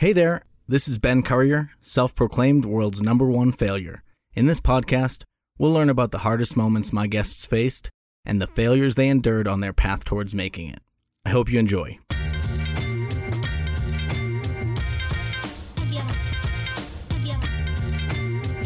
Hey there, this is Ben Currier, self proclaimed world's number one failure. In this podcast, we'll learn about the hardest moments my guests faced and the failures they endured on their path towards making it. I hope you enjoy.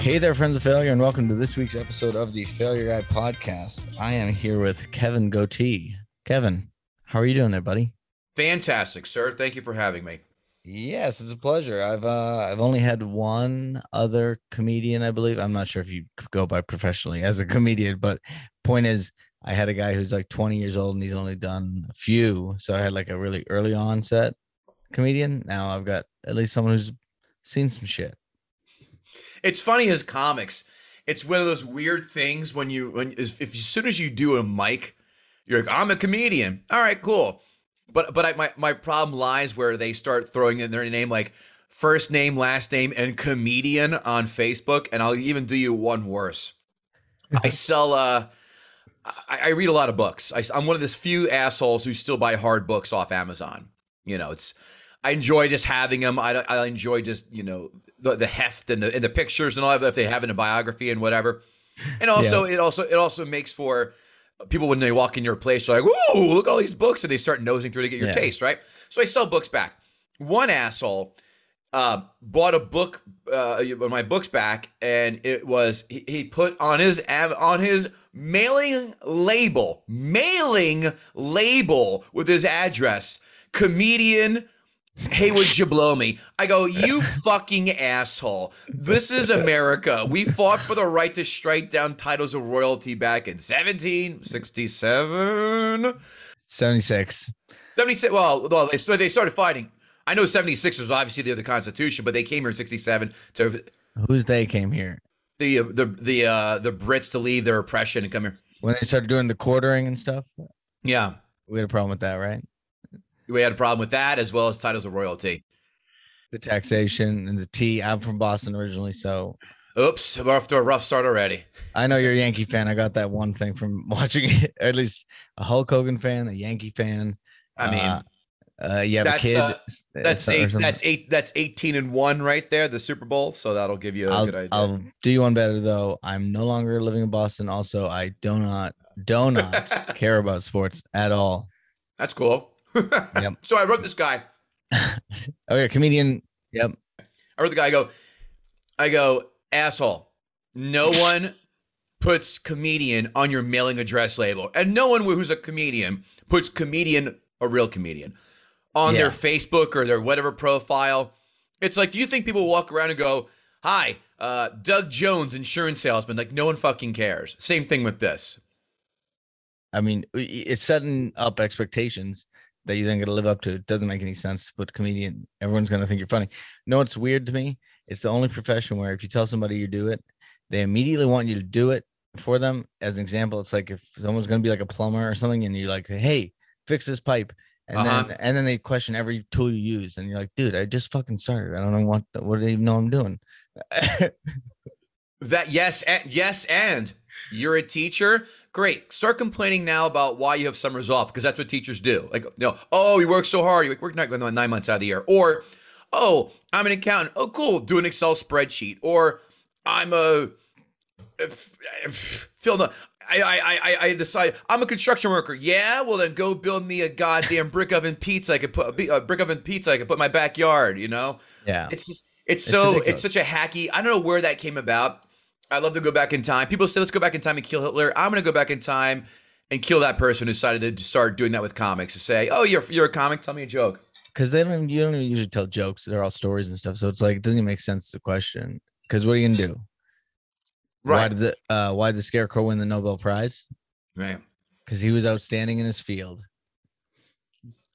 Hey there, friends of failure, and welcome to this week's episode of the Failure Guy podcast. I am here with Kevin Gootee. Kevin, how are you doing there, buddy? Fantastic, sir. Thank you for having me. Yes, it's a pleasure. I've uh I've only had one other comedian, I believe. I'm not sure if you go by professionally as a comedian, but point is I had a guy who's like 20 years old and he's only done a few. So I had like a really early onset comedian. Now I've got at least someone who's seen some shit. It's funny as comics. It's one of those weird things when you when if as soon as you do a mic, you're like, I'm a comedian. All right, cool. But but I, my my problem lies where they start throwing in their name like first name, last name, and comedian on Facebook, and I'll even do you one worse. I sell uh I, I read a lot of books. I, I'm one of those few assholes who still buy hard books off Amazon. You know, it's I enjoy just having them. I, I enjoy just you know the, the heft and the and the pictures and all that if they have in a biography and whatever. And also yeah. it also it also makes for people when they walk in your place, you're like, "Whoa, look at all these books!" and they start nosing through to get your yeah. taste, right? So I sell books back. One asshole uh, bought a book, uh, my books back, and it was he, he put on his on his mailing label, mailing label with his address, comedian Hey, would you blow me? I go, you fucking asshole. This is America. We fought for the right to strike down titles of royalty back in 1767. 76. 76. Well, well they, they started fighting. I know 76 was obviously the, the Constitution, but they came here in 67 to. Who's they came here? The uh, the the uh, the Brits to leave their oppression and come here. When they started doing the quartering and stuff. Yeah, we had a problem with that, right? We had a problem with that as well as titles of royalty. The taxation and the T. I'm from Boston originally, so. Oops, we're off to a rough start already. I know you're a Yankee fan. I got that one thing from watching it. At least a Hulk Hogan fan, a Yankee fan. I mean, uh, uh, you have a kid. Uh, that's eight. That's eight. That's eighteen and one right there. The Super Bowl. So that'll give you a I'll, good idea. I'll do you one better though. I'm no longer living in Boston. Also, I do not do not care about sports at all. That's cool yep. So I wrote this guy. oh yeah, comedian. Yep. I wrote the guy. I go, I go, asshole. No one puts comedian on your mailing address label, and no one who's a comedian puts comedian, a real comedian, on yeah. their Facebook or their whatever profile. It's like, do you think people walk around and go, "Hi, uh, Doug Jones, insurance salesman"? Like, no one fucking cares. Same thing with this. I mean, it's setting up expectations that you then got to live up to. It doesn't make any sense to put comedian. Everyone's going to think you're funny. No, it's weird to me. It's the only profession where if you tell somebody you do it, they immediately want you to do it for them. As an example, it's like if someone's going to be like a plumber or something, and you're like, "Hey, fix this pipe," and uh-huh. then and then they question every tool you use, and you're like, "Dude, I just fucking started. I don't know what what do you even know I'm doing." that yes, and, yes, and you're a teacher. Great. Start complaining now about why you have summers off because that's what teachers do. Like, you know, oh, you work so hard. You work not going nine months out of the year. Or, oh, I'm an accountant. Oh, cool. Do an Excel spreadsheet. Or, I'm a fill the. I, I I I decide I'm a construction worker. Yeah, well then go build me a goddamn brick oven pizza. I could put a brick oven pizza. I could put in my backyard. You know. Yeah. It's just it's, it's so ridiculous. it's such a hacky. I don't know where that came about. I love to go back in time. People say, let's go back in time and kill Hitler. I'm going to go back in time and kill that person who decided to start doing that with comics to say, oh, you're, you're a comic. Tell me a joke. Because they don't, you don't usually tell jokes. They're all stories and stuff. So it's like, it doesn't even make sense to question. Because what are you going to do? Right. Why did the, uh, why did the scarecrow win the Nobel Prize? Right. Because he was outstanding in his field.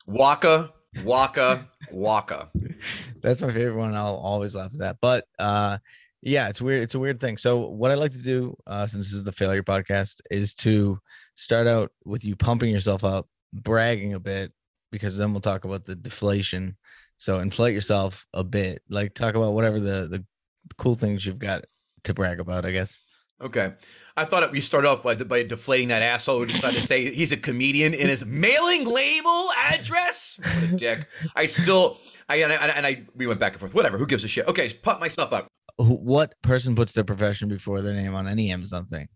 Waka, Waka, Waka. That's my favorite one. I'll always laugh at that. But uh, yeah, it's weird. It's a weird thing. So what I like to do, uh, since this is the failure podcast, is to start out with you pumping yourself up, bragging a bit, because then we'll talk about the deflation. So inflate yourself a bit, like talk about whatever the the cool things you've got to brag about, I guess. Okay. I thought we started off by, by deflating that asshole who decided to say he's a comedian in his mailing label address. What a dick. I still, I and, I and I we went back and forth. Whatever. Who gives a shit? Okay, pump myself up. Who- What person puts their profession before their name on any Amazon thing?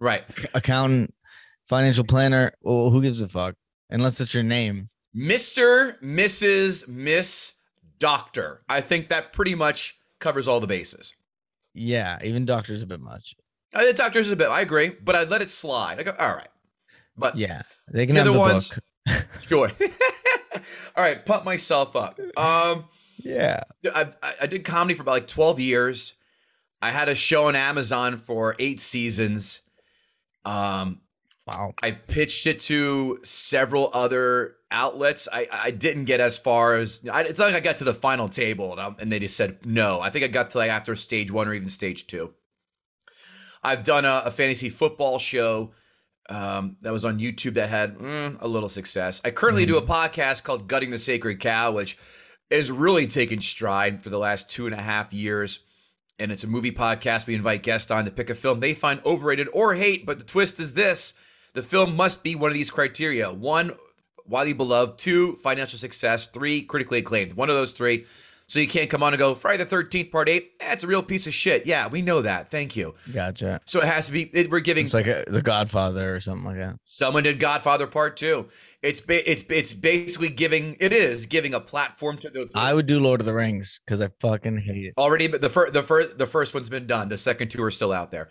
Right. Accountant, financial planner. Well, who gives a fuck? Unless it's your name. Mr., Mrs., Miss, Doctor. I think that pretty much covers all the bases. Yeah, even doctor's a bit much. Uh, the doctor's a bit, I agree, but I'd let it slide. I go, all right. But Yeah, they can The have other the ones- book. sure. all right, pump myself up. Um, Yeah, I, I- I did comedy for about like 12 years. I had a show on Amazon for eight seasons. Um, wow. I pitched it to several other outlets. I, I didn't get as far as I, it's not like I got to the final table and, and they just said no. I think I got to like after stage one or even stage two. I've done a, a fantasy football show um, that was on YouTube that had mm, a little success. I currently do a podcast called Gutting the Sacred Cow, which is really taken stride for the last two and a half years. And it's a movie podcast. We invite guests on to pick a film they find overrated or hate. But the twist is this the film must be one of these criteria one, widely beloved, two, financial success, three, critically acclaimed. One of those three. So you can't come on and go, Friday the 13th, part eight, that's a real piece of shit. Yeah, we know that. Thank you. Gotcha. So it has to be, it, we're giving It's like a, The Godfather or something like that. Someone did Godfather Part Two. It's ba- it's it's basically giving it is giving a platform to the I would do Lord of the Rings because I fucking hate it. already, but the first the first the first one's been done. The second two are still out there.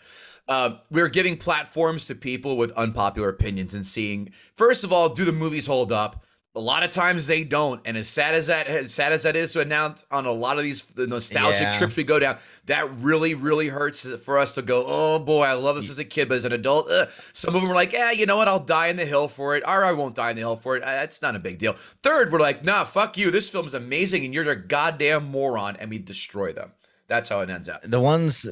Um, we're giving platforms to people with unpopular opinions and seeing first of all, do the movies hold up? A lot of times they don't, and as sad as that as sad as that is to announce on a lot of these the nostalgic Yeah. trips we go down, that really really hurts for us to go. Oh boy, I love this as a kid, but as an adult, ugh. some of them are like, yeah, you know what? I'll die in the hill for it, or I won't die in the hill for it. That's not a big deal. Third, we're like, nah, fuck you. This film is amazing, and you're a goddamn moron, and we destroy them. That's how it ends up. The ones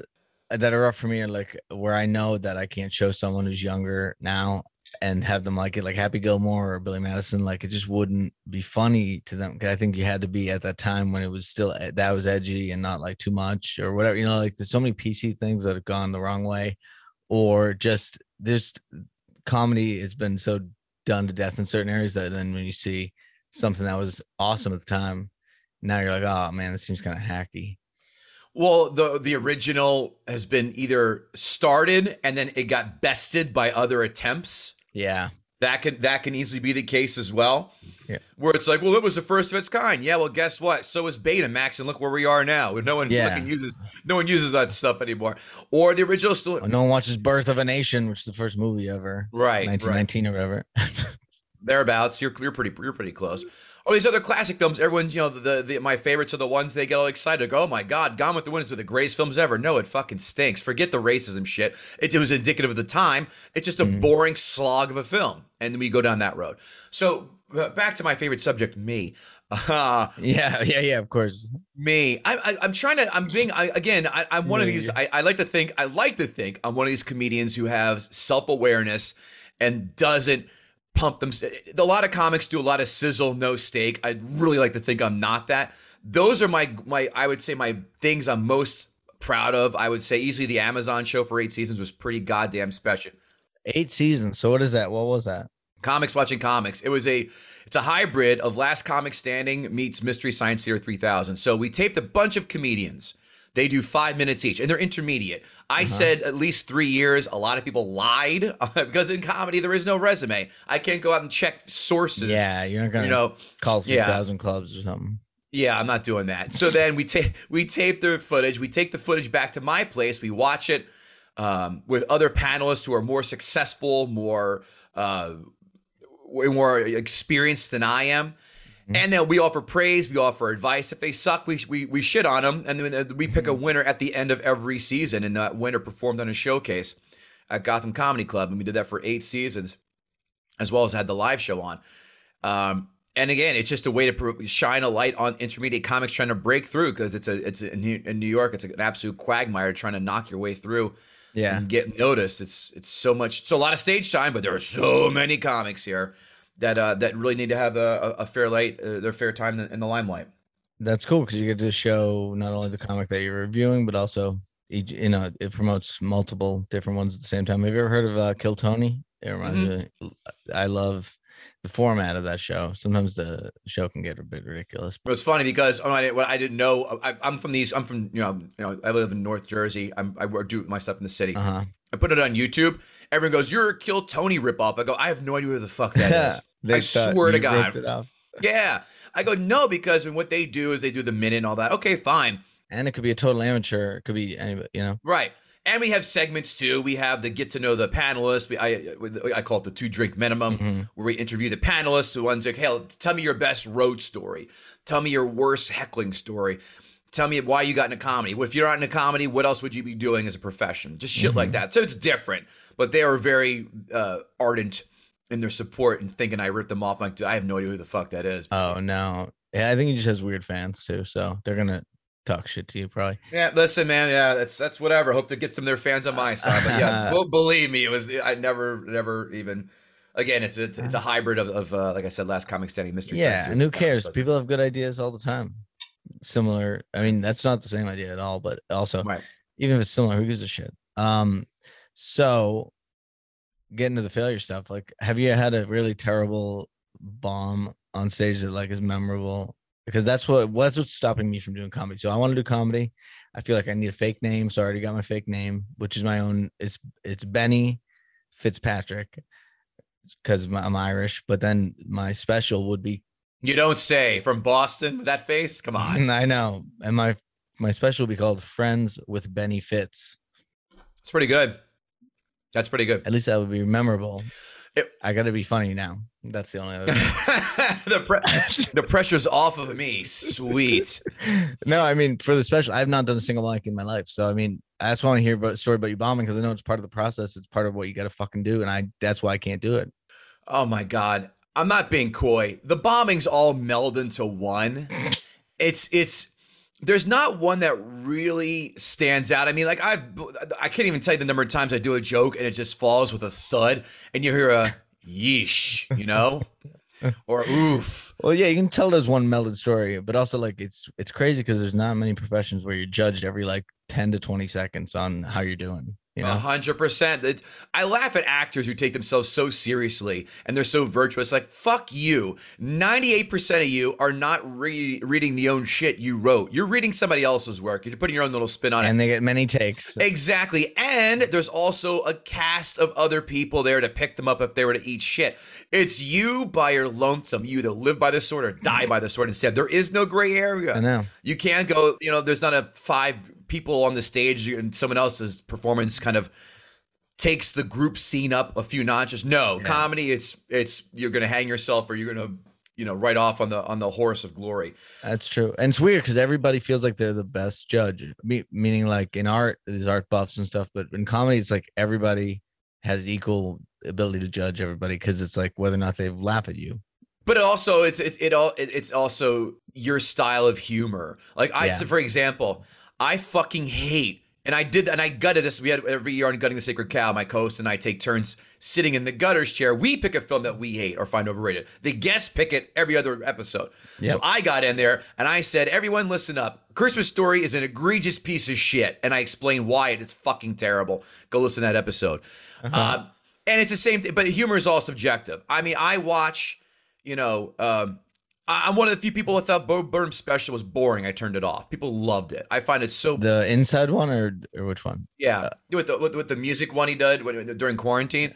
that are up for me are like where I know that I can't show someone who's younger now and have them like it, like Happy Gilmore or Billy Madison. Like it just wouldn't be funny to them. I think you had to be at that time when it was still eh, that was edgy and not like too much or whatever. You know, like there's so many PC things that have gone the wrong way, or just there's comedy has been so done to death in certain areas that then when you see something that was awesome at the time, now you're like, oh man, this seems kind of hacky. Well, the the original has been either started and then it got bested by other attempts. Yeah. That can that can easily be the case as well. Yeah. Where it's like, well, it was the first of its kind. Yeah, well, guess what? So is Betamax, and look where we are now. No one Yeah. fucking uses no one uses that stuff anymore. Or the original still oh, no one watches Birth of a Nation, which is the first movie ever, right, right. 1919 or whatever. thereabouts. You're you're pretty you're pretty close. Or these other classic films. Everyone's you know the, the my favorites are the ones they get all excited. Go, oh my god, Gone with the Wind is one of the greatest films ever. No, it fucking stinks. Forget the racism shit. It, it was indicative of the time. It's just a Mhm. boring slog of a film, and then we go down that road. So uh, back to my favorite subject, me. Uh, yeah, yeah, yeah. Of course. me I, I i'm trying to i'm being I, again I, i'm one of these yeah. I, I like to think i like to think i'm one of these comedians who have self-awareness and doesn't pump them. A lot of comics do a lot of sizzle no steak. I'd really like to think i'm not that. Those are my my i would say my things i'm most proud of. I would say easily the amazon show for eight seasons was pretty goddamn special. Eight seasons. So what is that? What was that? comics watching comics. It was a it's a hybrid of last comic standing meets mystery science theater 3000 so we taped a bunch of comedians they do five minutes each and they're intermediate i Uh-huh. said at least three years a lot of people lied because in comedy there is no resume i can't go out and check sources Yeah, you're not gonna you know call three yeah. thousand clubs or something. yeah, I'm not doing that. So then we take we tape the footage. We take the footage back to my place. We watch it um, with other panelists who are more successful, more uh, way more experienced than I am. Mm-hmm. And then we offer praise, we offer advice. If they suck, we, we, we shit on them. And then uh, we pick a mm-hmm. winner at the end of every season. And that winner performed on a showcase at Gotham Comedy Club. And we did that for eight seasons, as well as had the live show on. Um, and again, it's just a way to shine a light on intermediate comics trying to break through because it's a it's a, in New in New York, it's an absolute quagmire trying to knock your way through Yeah. and get noticed. It's it's so much, so a lot of stage time, but there are so many comics here that uh, that really need to have a, a, fair light, uh, their fair time in the limelight. That's cool because you get to show not only the comic that you're reviewing, but also each- you know, it promotes multiple different ones at the same time. Have you ever heard of uh, Kill Tony? It reminds Mm-hmm. me. I love the format of that show. Sometimes the show can get a bit ridiculous. It was funny because oh, I, didn't- what I didn't know. I, I'm from these. I'm from you know. You know. I live in North Jersey. I'm, I work do my stuff in the city. Uh huh. I put it on YouTube. Everyone goes, "You're a Kill Tony ripoff." I go, "I have no idea who the fuck that is." I swear to God. yeah. I go, "No," because what they do is they do the minute and all that. Okay, fine. And it could be a total amateur. It could be anybody, you know. Right. And we have segments too. We have the get to know the panelists. We, I I call it the two drink minimum, Mhm. where we interview the panelists. The ones like, hey, tell me your best road story. Tell me your worst heckling story. Tell me why you got into comedy. If you're not into comedy, what else would you be doing as a profession? Just shit like that. So it's different, but they are very uh, ardent in their support and thinking I ripped them off. I'm like, dude, I have no idea who the fuck that is. Oh no. Yeah, I think he just has weird fans too. So they're gonna talk shit to you probably. Yeah, listen, man. Yeah, that's that's whatever. Hope to get some of their fans on my side. But yeah, well, believe me, it was I never, never even. Again, it's a, it's, it's a hybrid of, of uh, like I said, last comic standing, mystery. Yeah, and who cares? People have good ideas all the time. Similar. I mean, that's not the same idea at all, but also Right. even if it's similar, who gives a shit? Um, so getting to the failure stuff, like have you had a really terrible bomb on stage that like is memorable? Because that's what that's what's stopping me from doing comedy. So I want to do comedy. I feel like I need a fake name. So I already got my fake name, which is my own. It's it's Benny Fitzpatrick because I'm Irish. But then my special would be You don't say from Boston with that face. Come on, I know. And my my special will be called Friends with Benny Fitz. it's pretty good. That's pretty good. At least that would be memorable. It- I got to be funny now. That's the only other. thing. the pre- the pressure's off of me. Sweet. no, I mean for the special, I've not done a single mic in my life. So I mean, I just want to hear about story about you bombing because I know it's part of the process. It's part of what you got to fucking do, and I that's why I can't do it. Oh my god. I'm not being coy. The bombings all meld into one. It's it's there's not one that really stands out. I mean, like I've I can't even tell you the number of times I do a joke and it just falls with a thud and you hear a yeesh, you know? or oof. Well, yeah, you can tell there's one melded story, but also like it's it's crazy because there's not many professions where you're judged every like ten to twenty seconds on how you're doing. A hundred percent. I laugh at actors who take themselves so seriously and they're so virtuous. Like fuck you. Ninety-eight percent of you are not re- reading the own shit you wrote. You're reading somebody else's work. You're putting your own little spin on it. and they get many takes. Exactly. And there's also a cast of other people there to pick them up if they were to eat shit. It's you by your lonesome. You either live by the sword or die by the sword instead. There is no gray area. I know. You can't go, you know, there's not a five people on the stage and someone else's performance kind of takes the group scene up a few notches. No, Yeah. comedy it's it's you're going to hang yourself or you're going to you know, right off on the on the horse of glory. That's true. And it's weird because everybody feels like they're the best judge. Me- meaning like in art, these art buffs and stuff, but in comedy, it's like everybody has equal ability to judge everybody because it's like whether or not they laugh at you. But it also it's it, it all it, it's also your style of humor. Like I Yeah. so for example, I fucking hate and I did and I gutted this. We had every year on Gutting the Sacred Cow, my co-host and I take turns sitting in the gutters chair. We pick a film that we hate or find overrated. The guests pick it every other episode. Yep. So I got in there and I said, everyone listen up. Christmas Story is an egregious piece of shit. And I explained why it is fucking terrible. Go listen to that episode. Uh, and it's the same thing, but humor is all subjective. I mean, I watch, you know, um, I'm one of the few people who thought Bo Burnham special was boring. I turned it off. People loved it. I find it so The inside one or or which one? yeah, with the with, with the music one he did when, during quarantine,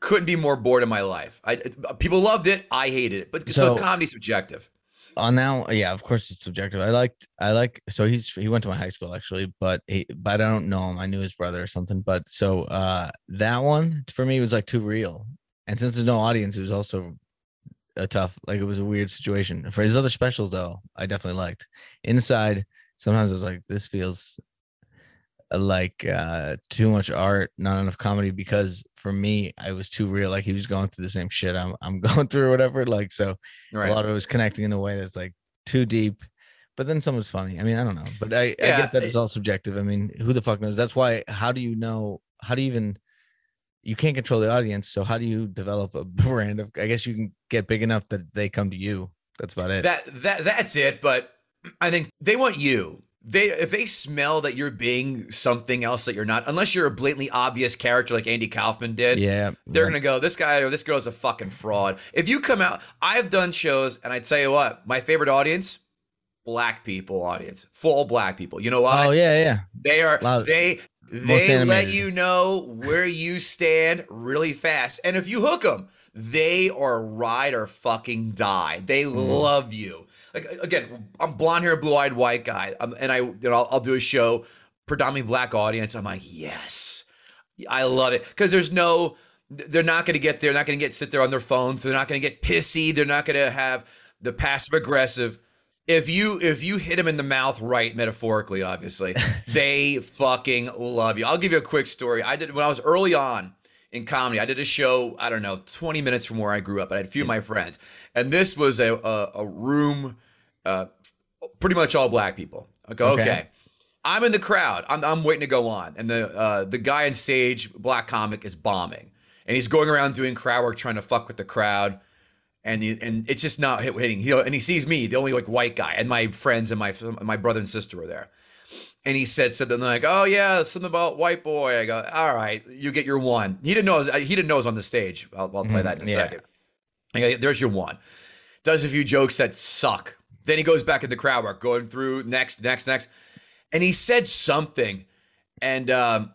couldn't be more bored in my life. I it- people loved it, I hated it, but so, So- comedy's subjective. On now, yeah, of course it's subjective. I liked, I like. So he's he went to my high school actually, but he, but I don't know him. I knew his brother or something. But so uh that one for me was like too real, and since there's no audience, it was also a tough, like it was a weird situation. For his other specials though, I definitely liked. Inside, sometimes I was like, this feels uh, like uh too much art, not enough comedy. Because for me, I was too real. Like he was going through the same shit I'm I'm going through or whatever. Like so Right. a lot of it was connecting in a way that's like too deep but then some was funny i mean i don't know but i, I get that it's all subjective i mean who the fuck knows that's why how do you know how do you even you can't control the audience so how do you develop a brand of i guess you can get big enough that they come to you that's about it That that that's it. But I think they want you. they if they smell that you're being something else that you're not, unless you're a blatantly obvious character like Andy Kaufman did, Yeah. they're yeah. gonna go, this guy or this girl is a fucking fraud. If you come out, I've done shows, and I tell you what, my favorite audience, black people audience, full black people. You know why? Oh yeah, yeah. They are Loud. they they let you know where you stand really fast. And if you hook them, they are ride or fucking die. They Mm-hmm. love you. Like again, I'm blonde hair, blue eyed white guy, um, and I you know I'll, I'll do a show predominantly black audience. I'm like yes, I love it because there's no. They're not going to get there. They're not going to get sit there on their phones. They're not going to get pissy. They're not going to have the passive aggressive if you if you hit them in the mouth right metaphorically obviously they fucking love you. I'll give you a quick story. I did when i was early on in comedy i did a show i don't know 20 minutes from where i grew up i had a few of my friends. And this was a a, a room uh pretty much all black people. Okay, okay. Okay. i'm in the crowd. I'm, I'm waiting to go on. And the uh the guy on stage black comic is bombing. And he's going around doing crowd work trying to fuck with the crowd and he, and it's just not hit- hitting. He and he sees me, the only like white guy, and my friends and my my brother and sister were there. And he said something like, "Oh yeah, something about white boy." I go, "All right, you get your one." He didn't know. Was, he didn't know I was on the stage. I'll, I'll tell you that in a yeah. second. I go, "There's your one." Does a few jokes that suck. Then he goes back in the crowd work, going through next, next, next, and he said something, and um,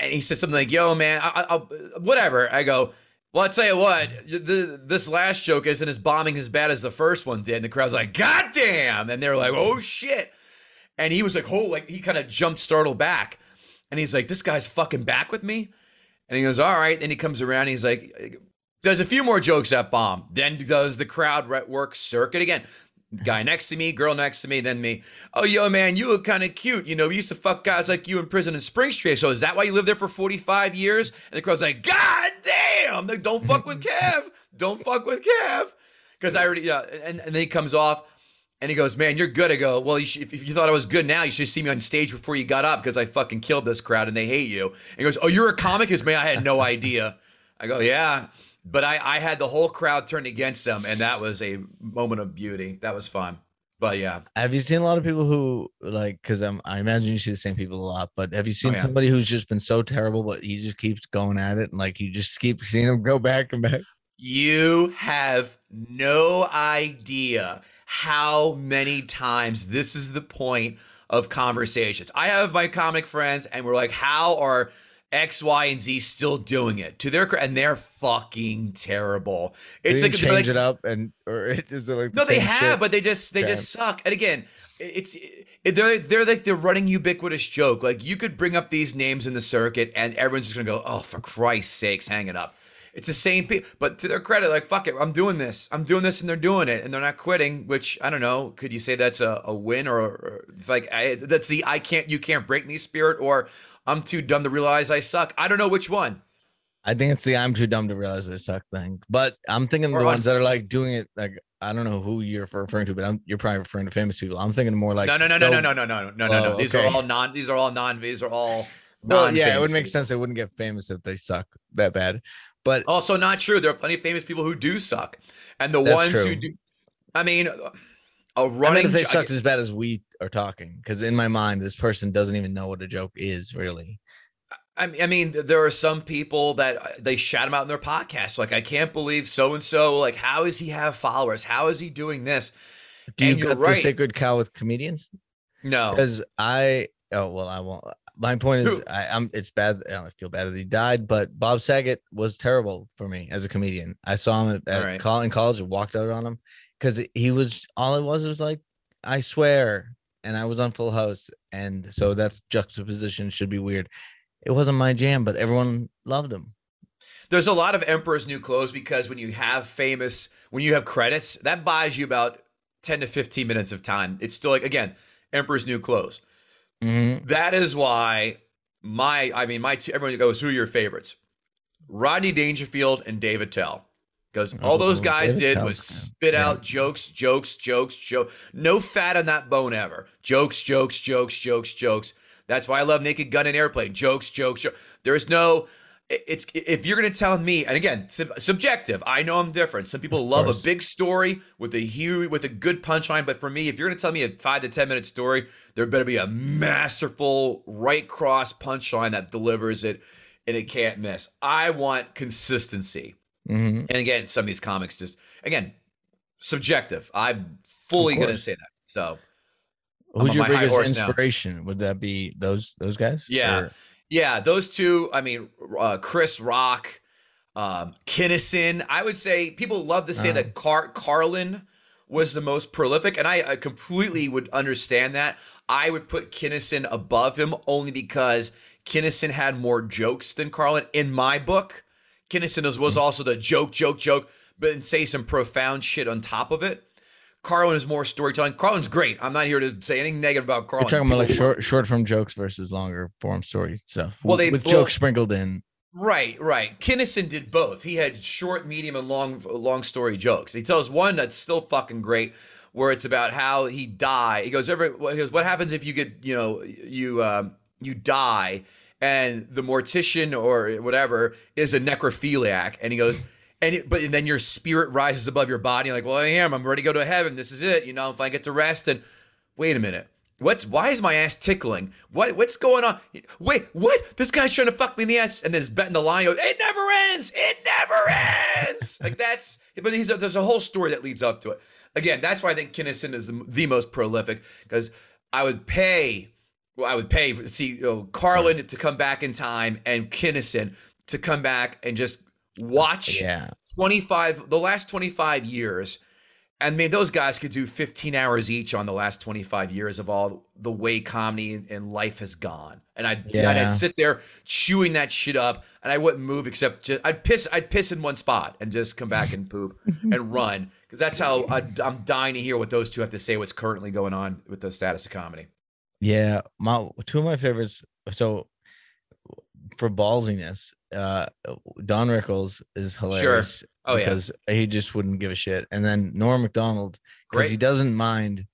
and he said something like, "Yo, man, I, I, I'll, whatever." I go, "Well, I tell you what, the, this last joke isn't as bombing as bad as the first one did." And the crowd's like, "God damn!" And they're like, "Oh shit!" And he was like, "Oh!" Like he kind of jumped, startled back, and he's like, "This guy's fucking back with me." And he goes, "All right." Then he comes around. He's like, does a few more jokes at bomb. Then does the crowd work circuit again. Guy next to me, girl next to me, then me. Oh, yo, man, you look kind of cute. You know, we used to fuck guys like you in prison in Spring Street. So is that why you lived there for 45 years? And the crowd's like, God damn. Like, don't fuck with Kev. Don't fuck with Kev. Because I already, yeah. And, and then he comes off and he goes, man, you're good. I go, well, you should, if you thought I was good now, you should see me on stage before you got up because I fucking killed this crowd and they hate you. And he goes, oh, you're a comic? His man, I had no idea. I go, yeah. But I, I had the whole crowd turned against him, and that was a moment of beauty. That was fun. But yeah, Have you seen a lot of people who like? Because I'm, I imagine you see the same people a lot. But have you seen Oh, yeah. somebody who's just been so terrible, but he just keeps going at it, and like you just keep seeing him go back and back? you have no idea how many times this is the point of conversations. I have my comic friends, and we're like, how are X, Y, and Z still doing it to their and they're fucking terrible. It's like, change like it up, and or it is it like the No, they have, shit? but they just they just suck. And again, it's it, they're like they're like the running ubiquitous joke. Like you could bring up these names in the circuit, and everyone's just gonna go, "Oh, for Christ's sakes, hang it up." It's the same people, but to their credit, like fuck it, I'm doing this, I'm doing this, and they're doing it, and they're not quitting. Which I don't know. Could you say that's a, a win or, or like I, that's the I can't you can't break me spirit, or I'm too dumb to realize I suck. I don't know which one. I think it's the I'm too dumb to realize they suck thing. But I'm thinking Or the on- ones that are like doing it like I don't know who you're referring to, but I'm you're probably referring to famous people. I'm thinking more like no, no, no, no, no, no, no, no, no, no, no. Oh, These okay. are all non. These are all non. These are all. Well, yeah, it would make people. sense. They wouldn't get famous if they suck that bad. But Also, not true. There are plenty of famous people who do suck, and the ones who do. I mean, a running. if they sucked as bad as we are talking, because in my mind, this person doesn't even know what a joke is really. I mean, I mean, there are some people that uh, they shout them out in their podcast. Like, I can't believe so and so. Like, how does he have followers? How is he doing this? Do you you're got the sacred cow with comedians? No, Because I oh well, I won't. My point is, Who? I, I'm. It's bad. I feel bad that he died, but Bob Saget was terrible for me as a comedian. I saw him at, at Alright. col- in college and walked out on him because he was all it was was like, I swear, and I was on Full House, and so that's juxtaposition should be weird. It wasn't my jam, but everyone loved him. there's a lot of Emperor's New Clothes because when you have famous, when you have credits, that buys you about ten to fifteen minutes of time. It's still like again, Emperor's New Clothes. Mhm. That is why my, I mean, my two, everyone goes, who are your favorites? Rodney Dangerfield and Dave Attell. Because all those guys did was spit out jokes, jokes, jokes, jokes. No fat on that bone ever. Jokes, jokes, jokes, jokes, jokes. That's why I love Naked Gun and Airplane. Jokes, jokes, jokes. There's no, it's if you're going to tell me, and again, sub- subjective. I know I'm different. Some people love a big story with a huge, with a good punchline. But for me, if you're going to tell me a five to ten minute story, there better be a masterful right cross punchline that delivers it, and it can't miss. I want consistency. Mhm. And again, some of these comics just again subjective. I'm fully going to say that. So Who's your biggest horse now. inspiration? Would that be those those guys? Yeah. Or- Yeah, those two. I mean, uh, Chris Rock, um, Kinnison. I would say people love to say Uh-huh. that Car- Carlin was the most prolific, and I, I completely would understand that. I would put Kinnison above him only because Kinnison had more jokes than Carlin in my book. Kinnison was, also the joke, joke, joke, but and say some profound shit on top of it. Carlin is more storytelling. Carlin's great. I'm not here to say anything negative about Carlin. You're talking about like short short form jokes versus longer form story stuff. Well, they- with well- jokes sprinkled in. Right, right. Kinnison did both. He had short, medium, and long, long story jokes. He tells one that's still fucking great, where it's about how he die. He goes, "Ever?" He goes, "What happens if you get, you know, you um, you die, and the mortician or whatever is a necrophiliac?" And he goes. And it, but then your spirit rises above your body. You're like, well, I am. I'm ready to go to heaven. This is it. You know, if I get to rest, and wait a minute. What's why is my ass tickling? What what's going on? Wait, what? This guy's trying to fuck me in the ass, and then his bet in the line goes, "It never ends. It never ends." like that's, but he's there's a whole story that leads up to it. Again, that's why I think Kinnison is the, the most prolific because I would pay, well, I would pay for see you know, Carlin to come back in time and Kinnison to come back and just watch Yeah. 25 the last 25 years. And I mean those guys could do 15 hours each on the last 25 years of all the way comedy and life has gone. And I'd, and I'd sit there chewing that shit up and I wouldn't move except just I'd piss I'd piss in one spot and just come back and poop and run. Because that's how I, I'm dying to hear what those two have to say what's currently going on with the status of comedy Yeah, my two of my favorites. So for ballsiness, uh, Don Rickles is hilarious. Oh, yeah. because he just wouldn't give a shit. And then Norm Macdonald, because he doesn't mind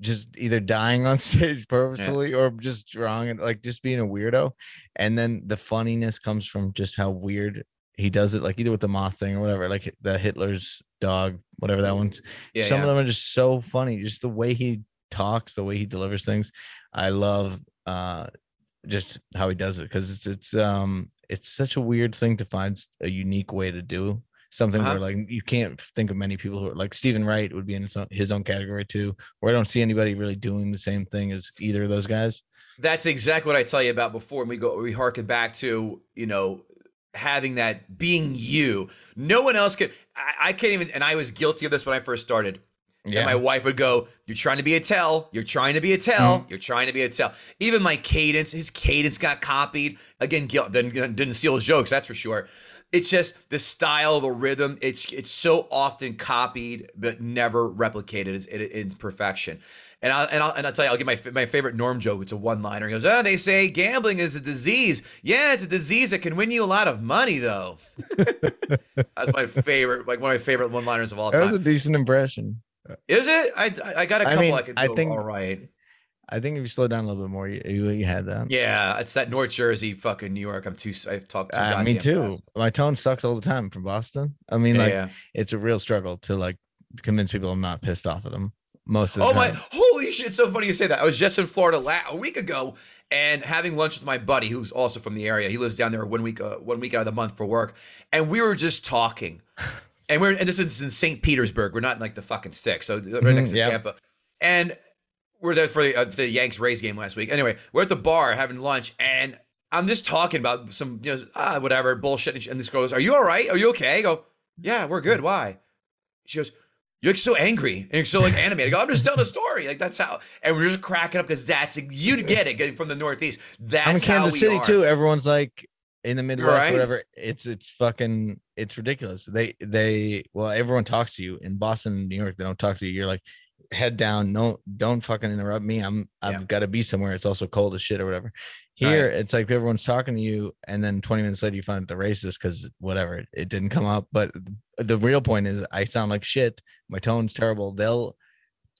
just either dying on stage purposefully or just drawing it, like just being a weirdo. And then the funniness comes from just how weird he does it, like either with the moth thing or whatever, like the Hitler's dog, whatever that one's. yeah Some yeah. of them are just so funny. Just the way he talks, the way he delivers things. I love uh just how he does it because it's it's um it's such a weird thing to find a unique way to do something Uh-huh. where like you can't think of many people who are like Steven Wright would be in his own, his own category too, where I don't see anybody really doing the same thing as either of those guys. That's exactly what I tell you about before. And we go, we harken back to, you know, having that being you. No one else can. I, I can't even. And I was guilty of this when I first started. And my wife would go, "You're trying to be Attell. You're trying to be Attell. Mm-hmm. You're trying to be Attell." Even my cadence, his cadence got copied. Again, guilt didn't, didn't steal his jokes. That's for sure. It's just the style, the rhythm. It's it's so often copied but never replicated in, in perfection. And I'll, and I'll and I'll tell you, I'll give my my favorite Norm joke. It's a one liner. He goes, "Oh, they say gambling is a disease. Yeah, it's a disease that can win you a lot of money, though." That's my favorite, like one of my favorite one liners of all time. that was a decent impression. Is it? I I got a couple I, mean, I do think- all right. I think if you slow down a little bit more, you, you, had that. Yeah, it's that North Jersey, fucking New York. I'm too. I've talked too. Uh, me too. fast. My tone sucks all the time from Boston. I mean, Yeah, like yeah. it's a real struggle to like convince people I'm not pissed off at them most of the Oh my! Holy shit! It's so funny you say that. I was just in Florida la- a week ago and having lunch with my buddy who's also from the area. He lives down there one week, uh, one week out of the month for work, and we were just talking. And we're and this is in St. Petersburg. We're not in like the fucking sticks, so right next to. Tampa. And we're there for the, uh, the Yanks Rays game last week. Anyway, we're at the bar having lunch, and I'm just talking about some you know ah whatever bullshit. And this girl goes, "Are you all right? Are you okay?" I go, "Yeah, we're good. Why?" She goes, "You're like so angry and you're so like animated." I go, "I'm just telling a story. Like that's how." And we're just cracking up because that's you get it from the Northeast. That's I'm in Kansas City are. too. Everyone's like in the Midwest, right. whatever. It's it's fucking it's ridiculous. They they well, everyone talks to you in Boston, New York. They don't talk to you. You're like head down. No, don't fucking interrupt me. I'm I've Yeah. got to be somewhere. It's also cold as shit or whatever. Here, it's like everyone's talking to you, and then 20 minutes later, you find out the racist because whatever it, it didn't come up. But the real point is, I sound like shit. My tone's terrible. They'll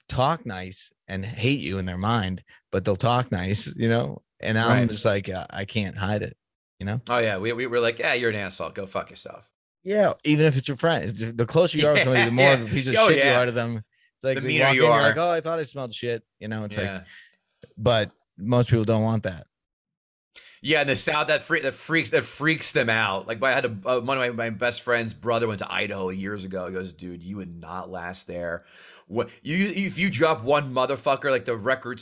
talk nice and hate you in their mind, but they'll talk nice, you know. And I'm Right. just like, I can't hide it. You know? Oh yeah, we we were like, yeah, you're an asshole. Go fuck yourself. Yeah, even if it's your friend, the closer you are to somebody, the more of a piece of Oh, shit you yeah. are to them. It's like The meaner you in, you're like, oh, I thought I smelled shit. You know, it's yeah. like, but most people don't want that. Yeah, in the South, that freak that freaks that freaks them out. Like, I had a uh, one of my, my best friend's brother went to Idaho years ago. He goes, "Dude, you would not last there. What you if you drop one motherfucker, like the record,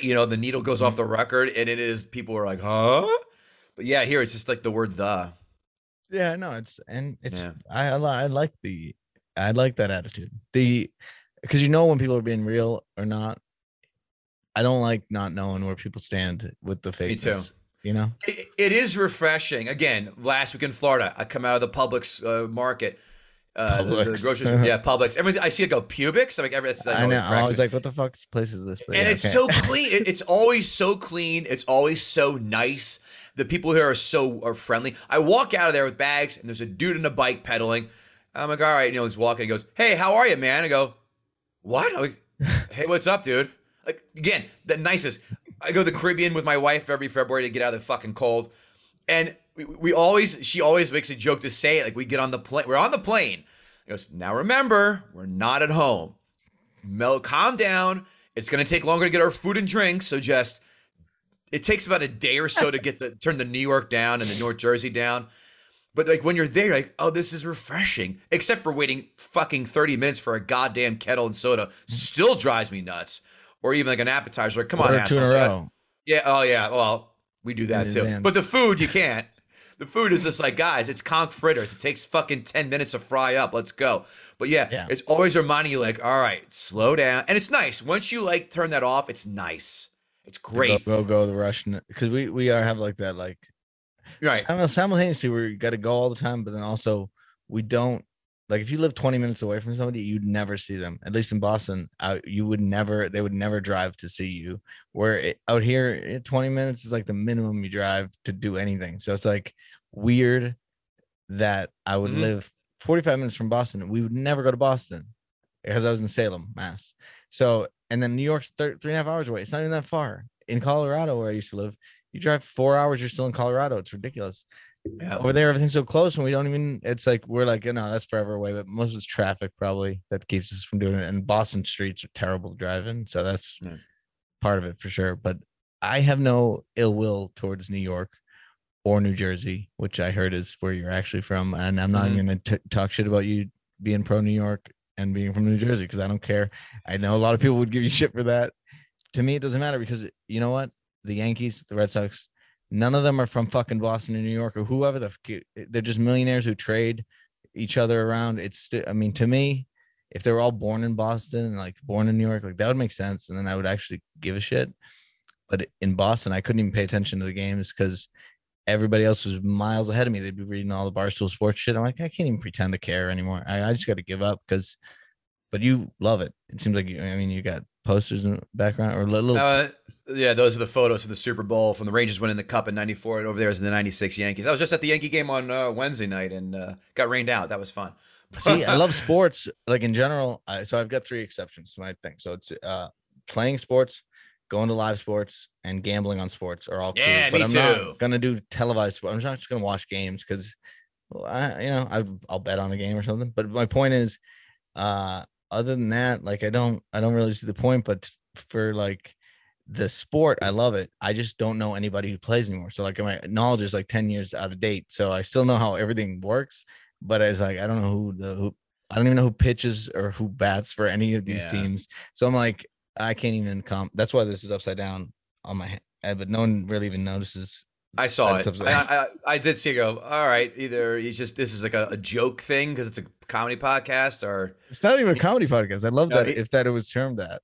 you know, the needle goes off the record, and it is people are like, huh? But yeah, here it's just like the word the. Yeah, no, it's and it's Yeah. I I, like the I like that attitude. The because you know when people are being real or not. I don't like not knowing where people stand with the Me too. You know, It, it is refreshing. Again, last week in Florida, I come out of the Publix uh, market. Uh, the, the grocery store, yeah, Publix. Everything I see it go Publix. I'm like, every, it's like, I know. I was me. like, what the fuck place is this? But and yeah, it's okay. so clean. It- it's always so clean. It's always so nice. The people here are so are friendly. I walk out of there with bags, and there's a dude on a bike pedaling. I'm like, all right, you know, he's walking. He goes, "Hey, how are you, man?" I go, "What?" I'm like, "Hey, what's up, dude?" Like again, the nicest. I go to the Caribbean with my wife every February to get out of the fucking cold, and we, we always she always makes a joke to say it. Like we get on the plane, we're on the plane. He goes, "Now remember, we're not at home." Mel, calm down. It's gonna take longer to get our food and drinks, so just it takes about a day or so to get the turn the New York down and the North Jersey down. But like when you're there, you're like, oh, this is refreshing. Except for waiting fucking 30 minutes for a goddamn kettle and soda. Still drives me nuts. Or even like an appetizer. Like, come on, Order two in a assholes. Yeah, oh yeah. Well, we do that In too. advance. But the food you can't. The food is just like, guys, it's conch fritters. It takes fucking 10 minutes to fry up. Let's go. But yeah, Yeah. it's always reminding you, like, all right, slow down. And it's nice. Once you like turn that off, it's nice. It's great. Go go, go the Russian because we we are have like that like Right. Simultaneously we got to go all the time, but then also we don't like if you live 20 minutes away from somebody, you'd never see them. At least in Boston, out you would never they would never drive to see you. Where it, out here, eh, 20 minutes is like the minimum you drive to do anything. So it's like weird that I would Mhm. live 45 minutes from Boston. We would never go to Boston because I was in Salem, Mass. So and then New York's thir- three and a half hours away. It's not even that far. In Colorado, where I used to live, you drive four hours, you're still in Colorado. It's ridiculous. Yeah. Over there, everything's so close, and we don't even. It's like we're like, you know, that's forever away. But most of it's traffic probably that keeps us from doing it. And Boston streets are terrible driving, so that's Yeah. part of it for sure. But I have no ill will towards New York or New Jersey, which I heard is where you're actually from. And I'm not Mhm. even going to talk shit about you being pro New York and being from New Jersey because I don't care. I know a lot of people would give you shit for that. To me, it doesn't matter because you know what? The Yankees, the Red Sox, none of them are from fucking Boston or New York or whoever the. They're just millionaires who trade each other around. It's, I mean, to me, if they were all born in Boston and like born in New York, like that would make sense. And then I would actually give a shit. But in Boston, I couldn't even pay attention to the games because everybody else was miles ahead of me. They'd be reading all the Barstool Sports shit. I'm like, I can't even pretend to care anymore. I, I just got to give up because, but you love it. It seems like you, I mean, you got posters in the background or little. Uh, yeah, those are the photos from the Super Bowl from the Rangers winning the Cup in '94, and over there is the '96 Yankees. I was just at the Yankee game on uh, Wednesday night and uh, got rained out. That was fun. See, I love sports like in general. I, so I've got three exceptions to my thing. So it's uh playing sports, going to live sports, and gambling on sports are all cool. Yeah, but me I'm too. not gonna do televised sport. I'm not just gonna watch games because well, I you know I I'll bet on a game or something. But my point is, uh, other than that, like I don't I don't really see the point. But for like the sport, I love it. I just don't know anybody who plays anymore. So like my knowledge is like 10 years out of date. So I still know how everything works, but it's like I don't know who the who I don't even know who pitches or who bats for any of these Yeah. teams. So I'm like, I can't even come. That's why this is upside down on my head, eh, but no one really even notices. I saw it. I, I, I did see it go. All right, either he's just this is like a, a joke thing because it's a comedy podcast, or It's not even a comedy podcast. I love No, that it- if that it was termed that.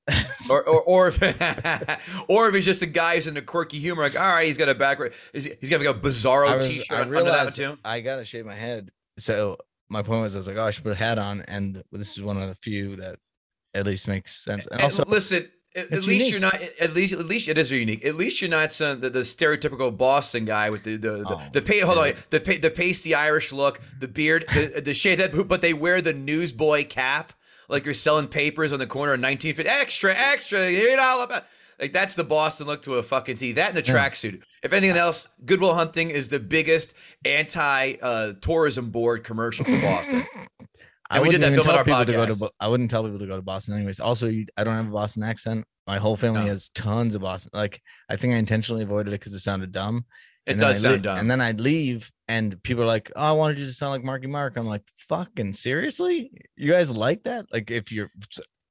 or or or if, or if he's just a guy who's into quirky humor. Like, all right, he's got a background. He's, he's got like a I Bizarro was- T-shirt I under that one realized too. I gotta shave my head. So my point was, I was like, oh, I should put a hat on, and this is one of the few that at least makes sense. And And also, listen, at, at least you're not. At least, at least it is unique. At least you're not some the, the stereotypical Boston guy with the the the, Oh, the pay. Hold on, the the pasty Irish look, the beard, the the shave that. But they wear the newsboy cap. like you're selling papers on the corner of 1950. Extra, extra. You're all about. Like that's the Boston look to a fucking T. That in the tracksuit. If anything else, Good Will Hunting is the biggest anti uh, tourism board commercial for Boston. I And we did wouldn't that even film on tell our people to go to. Bo- I wouldn't tell people to go to Boston, anyways. Also, you, I don't have a Boston accent. My whole family No. has tons of Boston. Like, I think I intentionally avoided it because it sounded dumb. It And does sound dumb. And then I'd leave, and people are like, "Oh, I wanted you to sound like Marky Mark." I'm like, "Fucking seriously? You guys like that? Like, if you're,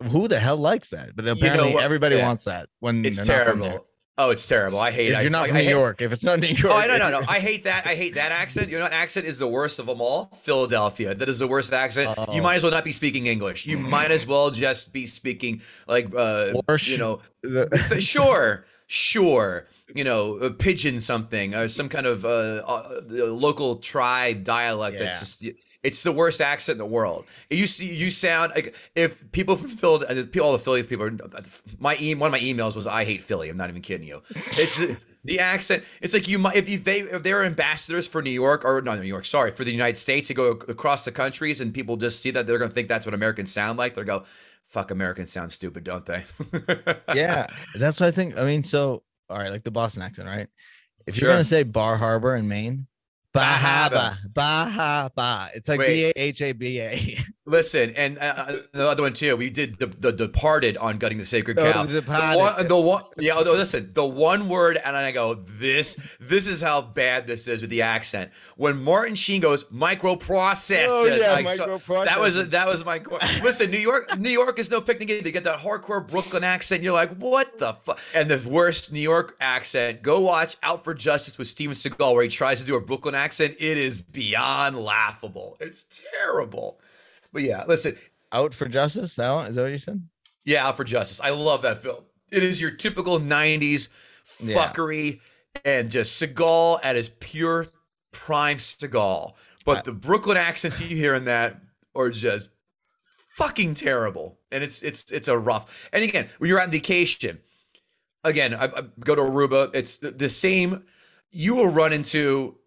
who the hell likes that?" But apparently, what? everybody Yeah. wants that when it's terrible. Oh, it's terrible. I hate it. If you're not I- from I New hate- York, if it's not New York, Oh, no, no, no. I hate that. I hate that accent. You Your accent is the worst of them all. Philadelphia. That is the worst accent. Oh. You might as well not be speaking English. You might as well just be speaking like, uh, Or you know, The- sure, sure. You know, a pigeon something or some kind of uh, uh, local tribe dialect. That's just it's the worst accent in the world. You see, you sound like if people from Philadelphia, all the Philly people are. My e- one of my emails was I hate Philly. I'm not even kidding you. It's the accent. It's like you might if you they if they're ambassadors for New York or not New York, sorry, for the United States, they go across the countries and people just see that they're gonna think that's what Americans sound like. They're go, fuck, Americans sound stupid, don't they? yeah, that's what I think. I mean, so all right, like the Boston accent, right? If Sure. you're gonna say Bar Harbor in Maine, Bahaba. Bahaba, it's like B. A H A B A. Listen, and uh, the other one too. We did the, the Departed on gutting the sacred Oh, cow. The The Departed. one, the one, yeah. although, Listen, the one word, and I go, this, this is how bad this is with the accent. When Martin Sheen goes microprocessors, Oh, yeah, I saw- that was that was my. Listen, New York, New York is no picnic. They get that hardcore Brooklyn accent. You're like, what the fuck? And the worst New York accent. Go watch Out for Justice with Steven Seagal, where he tries to do a Brooklyn accent. It is beyond laughable. It's terrible. But yeah, listen, Out for Justice. One is that what you said? yeah, Out for Justice. I love that film. It is your typical 90s Yeah. fuckery and just Seagal at his pure prime Seagal. But I- the Brooklyn accents you hear in that are just fucking terrible. And it's it's it's a rough. And again, when you're on vacation, again, I, I go to Aruba, it's the, the same you will run into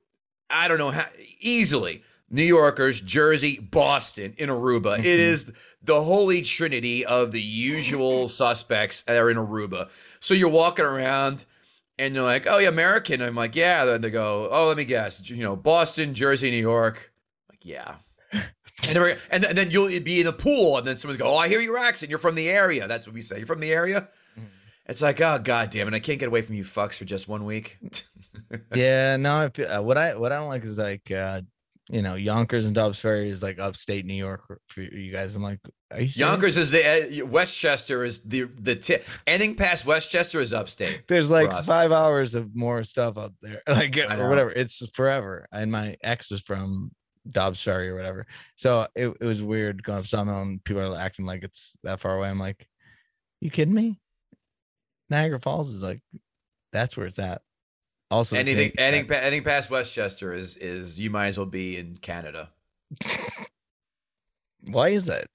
I don't know how easily New Yorkers, Jersey, Boston, in Aruba. It Mhm. the holy trinity of the usual suspects that are in Aruba. So you're walking around and you're like, oh, yeah, American. I'm like, yeah. Then they go, oh, let me guess, you know, Boston, Jersey, New York. like, yeah. And, then- and then- you'll be in the pool, and then someone go, "Oh, I hear your accent. You're from the area." That's what we say. You're from the area. It's like, oh god damn it! I can't get away from you fucks for just one week. yeah, no. I uh, what I what I don't like is like uh you know Yonkers and Dobbs Ferry is like upstate New York for you guys. I'm like, are you? Yonkers is the uh, Westchester is the the tip. Anything past Westchester is upstate. There's like five hours of more stuff up there, like or whatever. It's forever. And my ex is from Dobbs Ferry or whatever, so it, it was weird going up Sawmill and people are acting like it's that far away. I'm like, you kidding me? Niagara Falls is like, that's where it's at. Also, Anything thing- anything pa- anything past Westchester is is you might as well be in Canada. Why is that?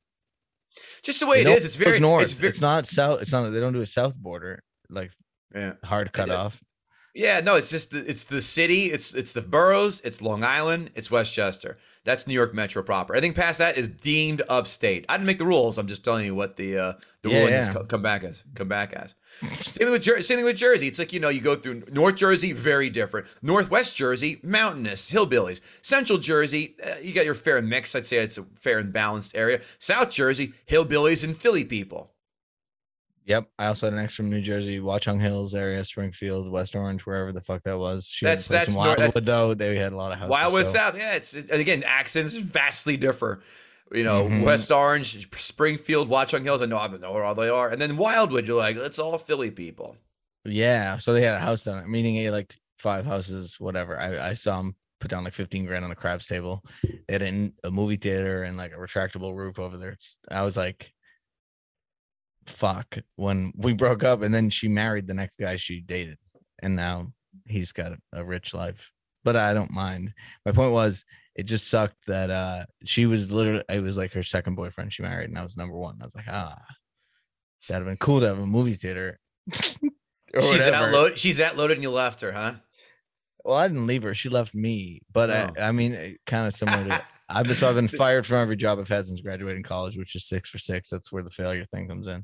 Just the way They it is. It's very north. It's very, not south. It's not. They don't do a south border like yeah. hard cut off. Yeah, no, it's just the, it's the city, it's it's the boroughs, it's Long Island, it's Westchester. That's New York Metro proper. Anything past that is deemed upstate. I didn't make the rules. I'm just telling you what the uh, the Yeah, ruling yeah. co- come back as. Come back as. Same thing with Jer- same thing with Jersey. It's like you know you go through North Jersey, very different. Northwest Jersey, mountainous, hillbillies. Central Jersey, uh, you got your fair mix. I'd say it's a fair and balanced area. South Jersey, hillbillies and Philly people. Yep. I also had an ex from New Jersey, Watchung Hills area, Springfield, West Orange, wherever the fuck that was. She That's- that's nor- that's- Wildwood though. They had a lot of houses. Wildwood so- South, yeah, it's again accents vastly differ. You know, Mhm. West Orange, Springfield, Watchung Hills. I know I don't know where all they are, and then Wildwood. You're like, it's all Philly people. Yeah. So they had a house down there, meaning a like five houses, whatever. I, I saw them put down like 15 grand on the craps table. They had a movie theater and like a retractable roof over there. I was like, fuck. When we broke up, and then she married the next guy she dated, and now he's got a, a rich life. But I don't mind. My point was, it just sucked that uh she was literally it was like her second boyfriend she married, and I was number one. I was like, ah, that'd have been cool to have a movie theater. she's whatever. outloaded. She's outloaded, and you left her, huh? Well, I didn't leave her. She left me. But Oh. I, I mean, kind of similar to I've been so I've been fired from every job I've had since graduating college, which is six for six. That's where the failure thing comes in.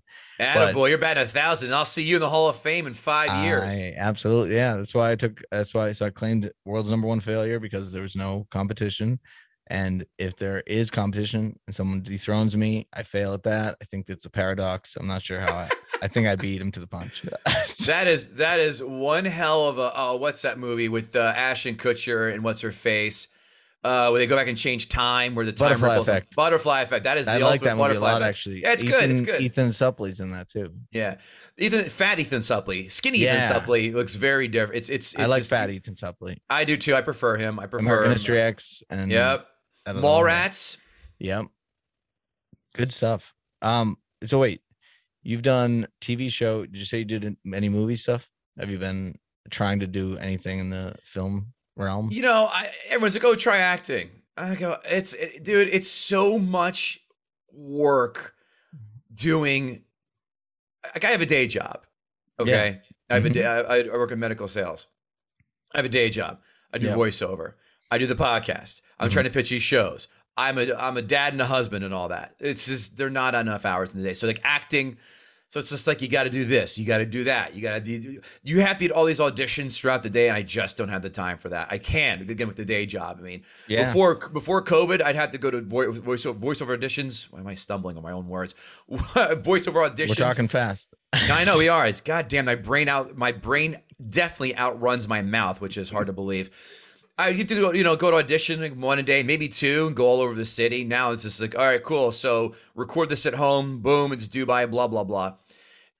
Boy, you're batting a thousand. I'll see you in the Hall of Fame in five years. Absolutely, yeah. That's why I took. That's why so I claimed world's number one failure because there was no competition. And if there is competition and someone dethrones me, I fail at that. I think it's a paradox. I'm not sure how I. I think I beat him to the punch. that is that is one hell of a. Oh, what's that movie with uh, Ashton Kutcher and what's her face? Uh, where they go back and change time, where the time butterfly ripples. effect. Butterfly effect. That is I the like ultimate that movie a butterfly lot, effect. actually. Yeah, it's Ethan, good. It's good. Ethan Suplee's in that too. Yeah, Ethan, fat Ethan Suplee, skinny Yeah. Ethan Suplee looks very different. It's it's. it's I like just- fat Ethan Suplee. I do too. I prefer him. I prefer American him. History X and Yep. Mallrats. Yep. Good stuff. Um. So wait, you've done TV show. Did you say you did any movie stuff? Have you been trying to do anything in the film realm? You know, I, everyone's like, "Oh, try acting." I go, "It's it, dude, it's so much work doing." Like, I have a day job. Okay, I have a Mhm. day. I, I work in medical sales. I have a day job. I do Yeah. voiceover. I do the podcast. I'm Mhm. trying to pitch these shows. I'm a I'm a dad and a husband and all that. It's just they're not enough hours in the day. So like acting. So it's just like you got to do this, you got to do that, you got to do. You have to be at all these auditions throughout the day, and I just don't have the time for that. I can again with the day job. I mean, Yeah. before before COVID, I'd have to go to voice voiceover, voiceover auditions. Why am I stumbling on my own words? voiceover auditions. We're talking fast. I know we are. It's goddamn. My brain out. My brain definitely outruns my mouth, which is hard to believe. I used to go, you know, go to audition like one a day, maybe two, and go all over the city. Now it's just like, all right, cool. So record this at home. Boom, it's by blah blah blah.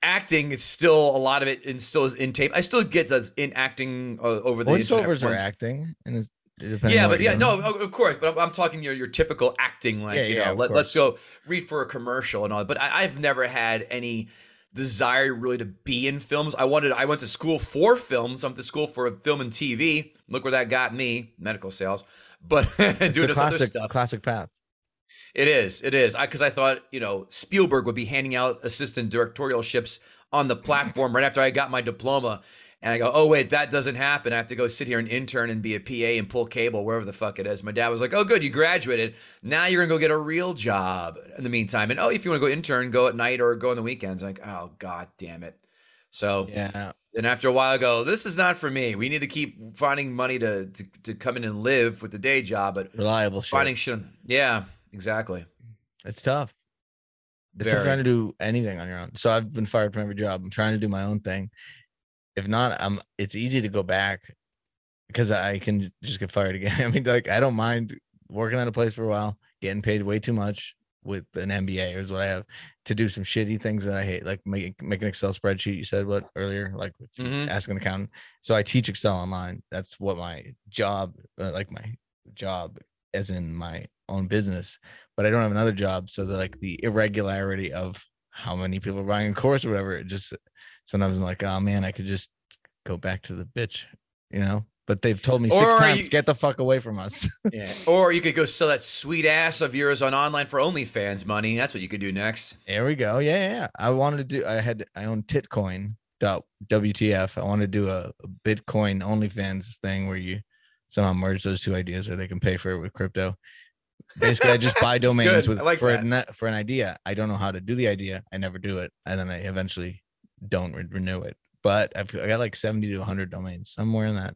Acting, it's still a lot of it, and still is in tape. I still get us in acting uh, over the Voiceovers are acting, and it's, yeah, but yeah, no, of course. But I'm, I'm talking your your typical acting, like Yeah, you know, of let, let's go read for a commercial and all. But I, I've never had any desire really to be in films. I wanted. I went to school for films. I went to school for film and TV. Look where that got me, medical sales. But It's doing this other classic stuff. classic path. It is. It is. I because I thought you know Spielberg would be handing out assistant directorialships on the platform right after I got my diploma, and I go, oh wait, that doesn't happen. I have to go sit here and intern and be a PA and pull cable wherever the fuck it is. My dad was like, oh good, you graduated. Now you're gonna go get a real job in the meantime. And oh, if you want to go intern, go at night or go on the weekends. like, oh god damn it. So Yeah, then after a while, I go, this is not for me. We need to keep finding money to to, to come in and live with the day job, but reliable shit. finding shit. On, yeah, exactly. It's tough. It's tough trying to do anything on your own. So I've been fired from every job. I'm trying to do my own thing. If not, I'm. It's easy to go back because I can just get fired again. I mean, like I don't mind working at a place for a while, getting paid way too much with an MBA is what I have to do some shitty things that I hate, like make make an Excel spreadsheet. You said what earlier, like Mhm. ask an accountant. So I teach Excel online. That's what my job, uh, like my job, as in my own business. But I don't have another job, so the like the irregularity of how many people are buying a course or whatever. It just sometimes I'm like, oh man, I could just go back to the bitch, you know. But they've told me six Or times, you- get the fuck away from us. Yeah. Or you could go sell that sweet ass of yours on online for OnlyFans money. That's what you could do next. There we go. Yeah, yeah. I wanted to do. I had. I own Titcoin. Dot WTF. I want to do a, a Bitcoin OnlyFans thing where you somehow merge those two ideas, or they can pay for it with crypto. Basically, I just buy domains with like for that. a net, for an idea. I don't know how to do the idea. I never do it, and then I eventually don't re- renew it. But I've I got like seventy to hundred domains, somewhere in that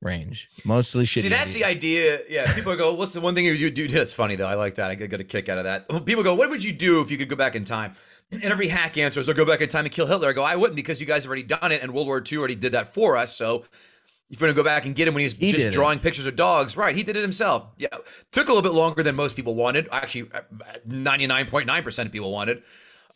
range. Mostly shitty. See, that's the idea. Yeah. People go, what's the one thing you do? That's funny, though. I like that. I get a kick out of that. People go, what would you do if you could go back in time? And every hack answers, I'll go back in time and kill Hitler. I go, I wouldn't because you guys have already done it and World War II already did that for us. So if you're going to go back and get him when he's He just did it. drawing pictures of dogs, right? He did it himself. Yeah. Took a little bit longer than most people wanted. Actually, 99.9% of people wanted.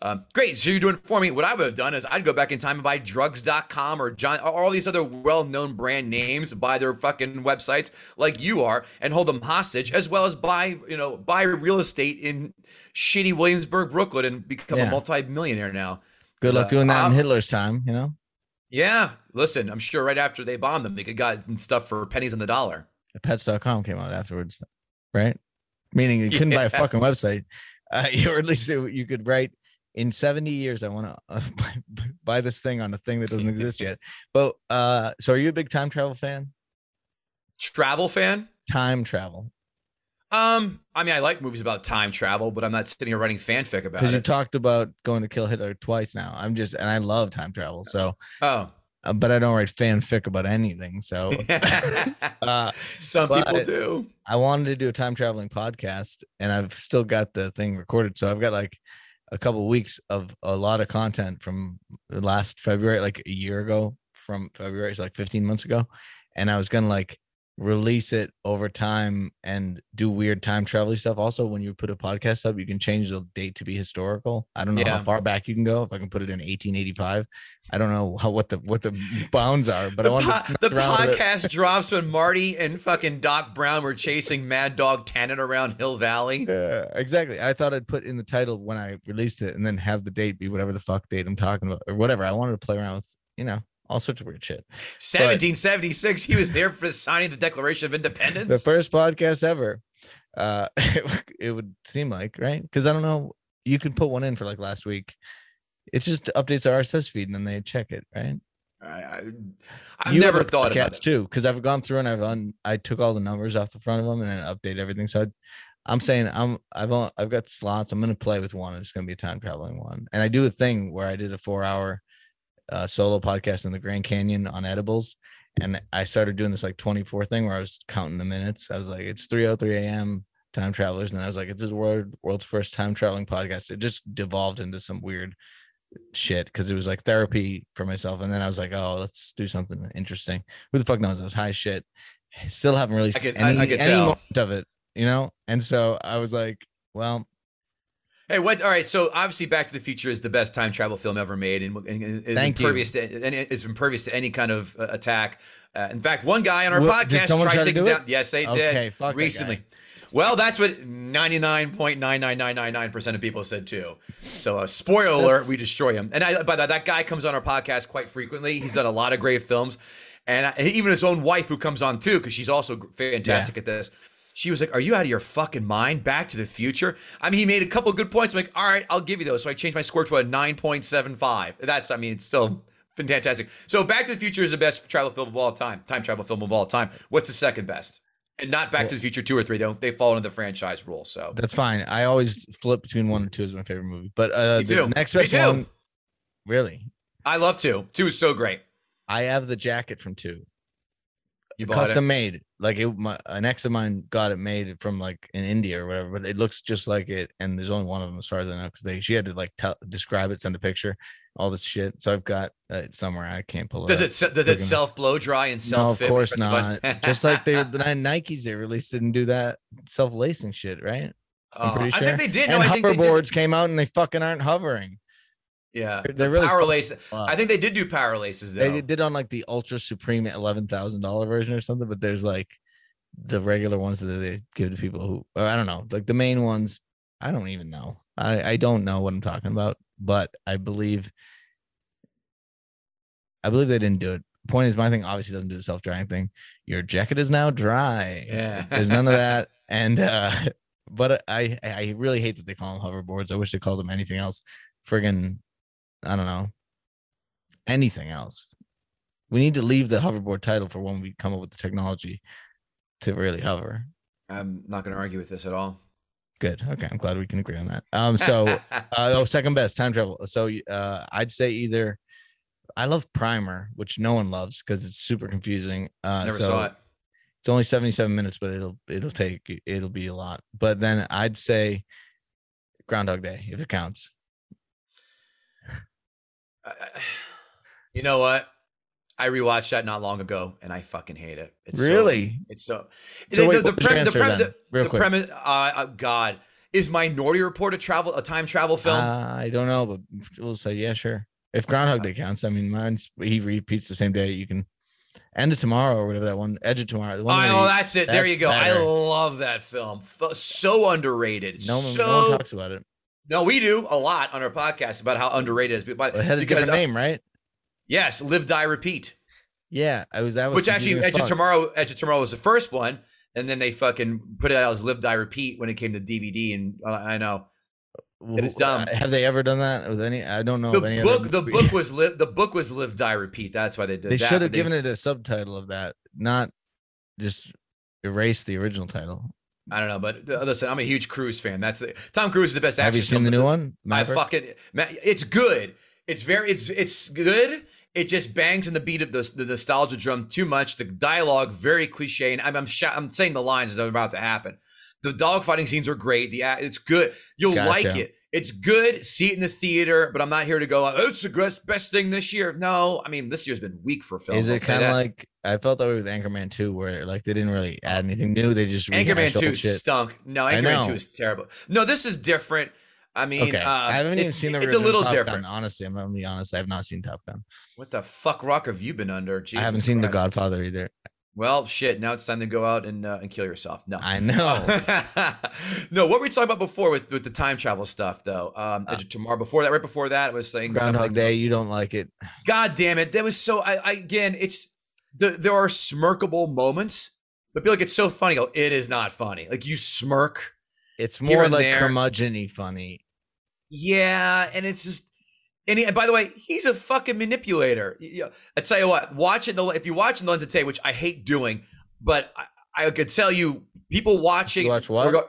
Um, great. So you're doing it for me. What I would have done is I'd go back in time and buy drugs.com or John, or all these other well known brand names, buy their fucking websites like you are and hold them hostage, as well as buy, you know, buy real estate in shitty Williamsburg, Brooklyn and become a Yeah. multi-millionaire now. Good luck Uh, doing that in Hitler's time. You know, Yeah. Listen, I'm sure right after they bombed them, they could got stuff for pennies on the dollar. Pets.com came out afterwards, right? Meaning you couldn't buy a fucking website, uh, or at least it- you could write in 70 years. I want to uh, buy, buy this thing on a thing that doesn't exist yet. But uh, so are you a big time travel fan? Travel fan? Time travel. Um, I mean, I like movies about time travel, but I'm not sitting here writing fanfic about Because you it. talked about going to kill Hitler twice now. I'm just, and I love time travel. So, oh, uh, but I don't write fanfic about anything. So, uh, some people do. I wanted to do a time traveling podcast, and I've still got the thing recorded. So I've got like a couple weeks of a lot of content from last February, like a year ago from February, it's like 15 months ago. And I was gonna like release it over time and do weird time travel stuff. Also, when you put a podcast up, you can change the date to be historical. I don't know Yeah. how far back you can go. If I can put it in 1885, I don't know how what the what the bounds are, but I the want po- the podcast drops when Marty and fucking Doc Brown were chasing Mad Dog Tannen around Hill Valley. Yeah, exactly. I thought I'd put in the title when I released it and then have the date be whatever the fuck date I'm talking about or whatever. I wanted to play around with, you know, all sorts of weird shit. 1776. He was there for signing the Declaration of Independence. The first podcast ever. Uh it would seem like, right? Because I don't know, you can put one in for like last week. It just updates our RSS feed and then they check it, right? I, You never have thought about it. too, because I've gone through and I've un, I took all the numbers off the front of them and then update everything. So I, I'm saying I'm I've on, I've got slots. I'm gonna play with one. It's gonna be a time traveling one, and I do a thing where I did a four hour uh, solo podcast in the Grand Canyon on edibles, and I started doing this like 24 thing where I was counting the minutes. I was like, it's 3:03 a.m. Time travelers, and I was like, it's this world world's first time traveling podcast. It just devolved into some weird shit because it was like therapy for myself. And then I was like, oh, let's do something interesting. Who the fuck knows? I was high shit. Still haven't released I could- I- any, I could any moment of it, you know? And so I was like, well, Hey, what? All right. So obviously, Back to the Future is the best time travel film ever made, and, and, and is Thank you. to and it's impervious to any kind of uh, attack. Uh, in fact, one guy on our What- podcast tried to take it down. Yes, they Okay, did fuck that recently. guy. Well, that's what ninety nine point nine nine nine nine nine percent of people said too. So, uh, spoiler alert: we destroy him. And I, by that, that guy comes on our podcast quite frequently. He's done a lot of great films, and I, even his own wife, who comes on too, because she's also fantastic at this. She was like, "Are you out of your fucking mind? Back to the Future." I mean, he made a couple good points. I'm like, "All right, I'll give you those." So I changed my score to a nine point seven five. That's, I mean, it's still fantastic. So, Back to the Future is the best travel film of all time. Time travel film of all time. What's the second best? And not Back to the Future two or three. They don't. They fall into the franchise rule. So that's fine. I always flip between one and two is my favorite movie. But uh Me the too. next Me best one, really. I love two. Two is so great. I have the jacket from two. You bought custom it. made. Like it, my, an ex of mine got it made from like in India or whatever, but it looks just like it. And there's only one of them as far as I know, because they she had to like tell, describe it, send a picture, all this shit. So I've got uh, it somewhere. I can't pull it. Does up. it does it self blow dry and self No, of course not. Just like they the Nikes they released didn't do that self lacing shit, right? I'm Uh, pretty I think they did. No, and I think they did. hoverboards came out and they fucking aren't hovering. Yeah, They're- the they're really power fucking lace. Wow. I think they did do power laces though. They did on like the ultra supreme eleven thousand dollar version or something, but there's like the regular ones that they give to people who or I don't know, like the main ones. I don't even know. I I don't know what I'm talking about, but I believe I believe they didn't do it. Point is, my thing obviously doesn't do the self drying thing. Your jacket is now dry. Yeah. there's none of that, and uh but I I really hate that they call them hoverboards. I wish they called them anything else. Friggin' I don't know anything else. We need to leave the hoverboard title for when we come up with the technology to really hover. I'm not going to argue with this at all. Good. Okay, I'm glad we can agree on that. Um, so uh, oh, second best time travel. So uh, I'd say either. I love Primer, which no one loves because it's super confusing. Uh, never so saw it. It's only 77 minutes, but it'll it'll take it'll be a lot. But then I'd say Groundhog Day if it counts. You know what? I rewatched that not long ago, and I fucking hate it. It's so- Really? it's so. So the, wait, the, the, prem- the, answer the, Real the quick. premise. Uh, uh, God, is Minority Report a travel a time travel film? I don't know, but we'll say yeah, sure. If Groundhog Day counts, I mean, mine's he repeats the same day. You can end of tomorrow or whatever that one. Edge of tomorrow. The one he- that's it. there you go. I love that film. So underrated. no so no one talks about it. No, we do a lot on our podcast about how underrated it is. But It had a because different uh, name, right? yes, live, die, repeat. Yeah, I was that was Which actually, Edge of. Tomorrow, Edge of Tomorrow was the first one, and then they fucking put it out as live, die, repeat when it came to DVD. And uh, I know it is dumb. Have they ever done that with any? I don't know. the of any book. Other The book was live. The book was live, die, repeat. That's why they did. They should have they- given it a subtitle of that, not just erase the original title. I don't know, but uh, listen, I'm a huge Cruise fan. That's the Tom Cruise is the best. Have you seen the new one? I fucking it's good. It's very it's it's good. It just bangs in the beat of the, the nostalgia drum too much. The dialogue very cliche, and I'm I'm, sh- I'm saying the lines as they're about to happen. The dogfighting scenes are great. The it's good. You'll gotcha. like it. It's good. See it in the theater, but I'm not here to go. Oh, it's the best best thing this year. No, I mean this year's been weak for films. Is it kind of like I felt that way with Anchorman 2, where like they didn't really add anything new. They just Anchorman 2 stunk. No, Anchorman 2 is terrible. No, this is different. I mean, okay. uh, I haven't even seen the. It's a little Top different. Gun, honestly, I'm gonna be honest. I have not seen Top Gun. What the fuck rock have you been under? Jesus I haven't seen Christ. The Godfather either. Well, shit. Now it's time to go out and uh, and kill yourself. No, I know. no, what were we talking about before with, with the time travel stuff though? Um, uh, tomorrow before that, right before that, I was saying Groundhog like, Day. You don't like it? God damn it! That was so. I, I again, it's the, there are smirkable moments, but be like it's so funny. Go, it is not funny. Like you smirk. It's more like curmudgeon funny. Yeah, and it's just and, he, and by the way, he's a fucking manipulator. I tell you what, watch it. If you watch the lens of Tay, which I hate doing, but I, I could tell you, people watching. You watch what?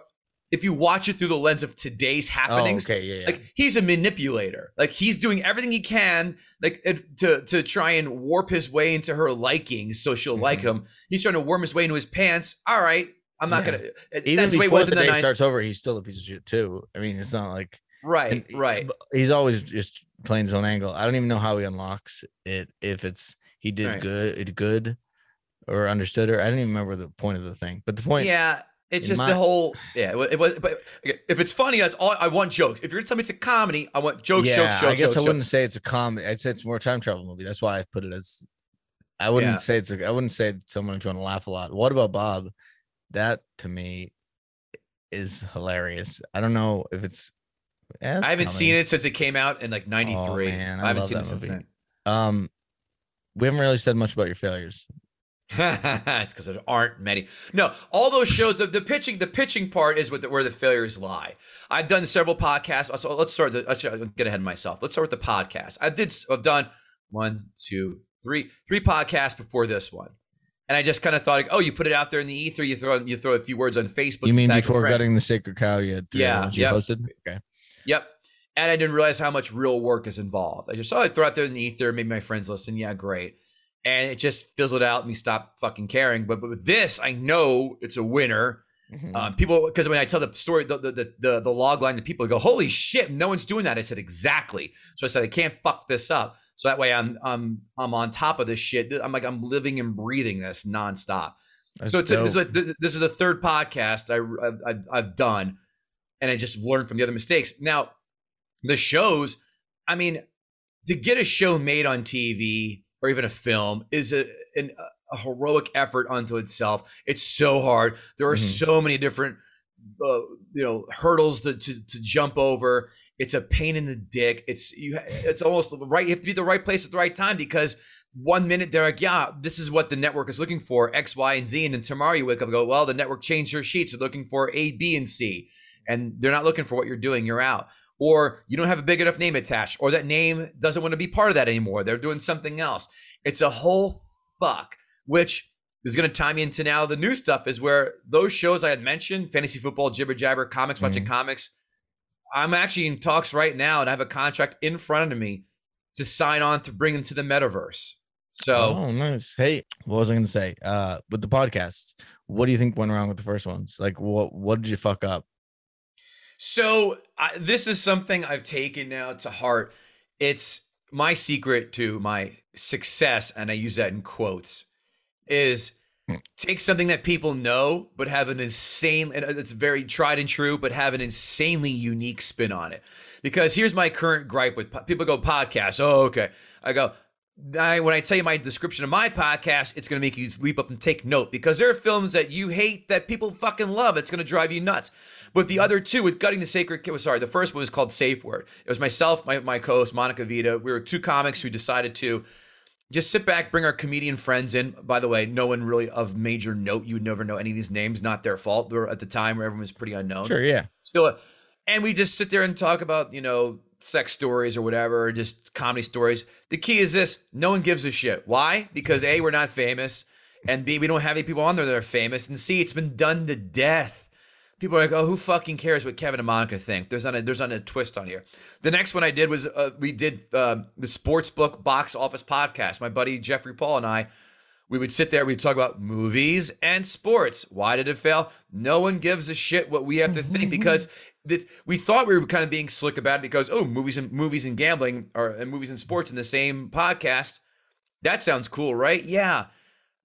If you watch it through the lens of today's oh, happenings, oh, okay, yeah, yeah. like he's a manipulator. Like he's doing everything he can, like to to try and warp his way into her liking, so she'll mm-hmm. like him. He's trying to worm his way into his pants. All right, I'm not yeah. gonna. Even that's before the, way the, the day starts over, he's still a piece of shit too. I mean, it's not like right, right. He's always just playing own angle. I don't even know how he unlocks it. If it's he did right. good, it good, or understood her. I don't even remember the point of the thing. But the point, yeah, it's just my, the whole yeah. It was, but if it's funny, that's all I want. Jokes. If you're gonna tell me it's a comedy, I want jokes, yeah, jokes, jokes. I guess jokes, I wouldn't say it's a comedy. I'd say it's more time travel movie. That's why I put it as. I wouldn't yeah. say it's. A, I wouldn't say someone trying to laugh a lot. What about Bob? That to me is hilarious. I don't know if it's I haven't coming. seen it since it came out in like '93. Oh, man, I, I haven't seen it since then. Um, we haven't really said much about your failures. it's because there aren't many. No, all those shows. The, the pitching, the pitching part is the, where the failures lie. I've done several podcasts. So let's start. The, let's get ahead of myself. Let's start with the podcast. I did. I've done one, two, three, three podcasts before this one. And I just kind of thought, like, oh, you put it out there in the ether. You throw you throw a few words on Facebook. You mean before gutting the sacred cow? You had yeah, you posted. Okay. Yep. And I didn't realize how much real work is involved. I just saw oh, it throw out there in the ether. Maybe my friends listen. Yeah, great. And it just fizzled out and we stopped fucking caring. But, but with this, I know it's a winner. Mm-hmm. Um, people, because when I tell the story, the, the the the log line to people, go, "Holy shit, no one's doing that." I said exactly. So I said I can't fuck this up. So that way I'm I'm I'm on top of this shit. I'm like I'm living and breathing this nonstop. That's so it's a, this, is a, this is the third podcast I, I I've done and I just learned from the other mistakes. Now, the shows, I mean, to get a show made on TV or even a film is a, an, a heroic effort unto itself. It's so hard. There are mm-hmm. so many different, uh, you know, hurdles to, to, to jump over. It's a pain in the dick. It's you. It's almost right. You have to be the right place at the right time because one minute they're like, yeah, this is what the network is looking for, X, Y, and Z, and then tomorrow you wake up and go, well, the network changed their sheets. They're looking for A, B, and C and they're not looking for what you're doing, you're out. Or you don't have a big enough name attached, or that name doesn't want to be part of that anymore. They're doing something else. It's a whole fuck, which is going to tie me into now the new stuff is where those shows I had mentioned, fantasy football, jibber jabber, comics, mm-hmm. watching comics. I'm actually in talks right now and I have a contract in front of me to sign on to bring them to the metaverse. So oh nice. Hey, what was I gonna say? Uh with the podcasts, what do you think went wrong with the first ones? Like what what did you fuck up? So I, this is something I've taken now to heart. It's my secret to my success, and I use that in quotes, is take something that people know, but have an insane, and uh, it's very tried and true, but have an insanely unique spin on it. Because here's my current gripe with people go podcast. Oh, okay. I go, I, when I tell you my description of my podcast, it's going to make you leap up and take note because there are films that you hate that people fucking love. It's going to drive you nuts. But the other two, with Gutting the Sacred was sorry, the first one was called Safe Word. It was myself, my, my co host, Monica Vita. We were two comics who decided to just sit back, bring our comedian friends in. By the way, no one really of major note. You would never know any of these names, not their fault. They were at the time where everyone was pretty unknown. Sure, yeah. Still, and we just sit there and talk about, you know, sex stories or whatever, or just comedy stories. The key is this no one gives a shit. Why? Because A, we're not famous, and B, we don't have any people on there that are famous, and C, it's been done to death. People are like, "Oh, who fucking cares what Kevin and Monica think?" There's not a there's not a twist on here. The next one I did was uh, we did uh, the sports book box office podcast. My buddy Jeffrey Paul and I, we would sit there, we'd talk about movies and sports. Why did it fail? No one gives a shit what we have to think because that we thought we were kind of being slick about it because oh, movies and movies and gambling or and movies and sports in the same podcast. That sounds cool, right? Yeah.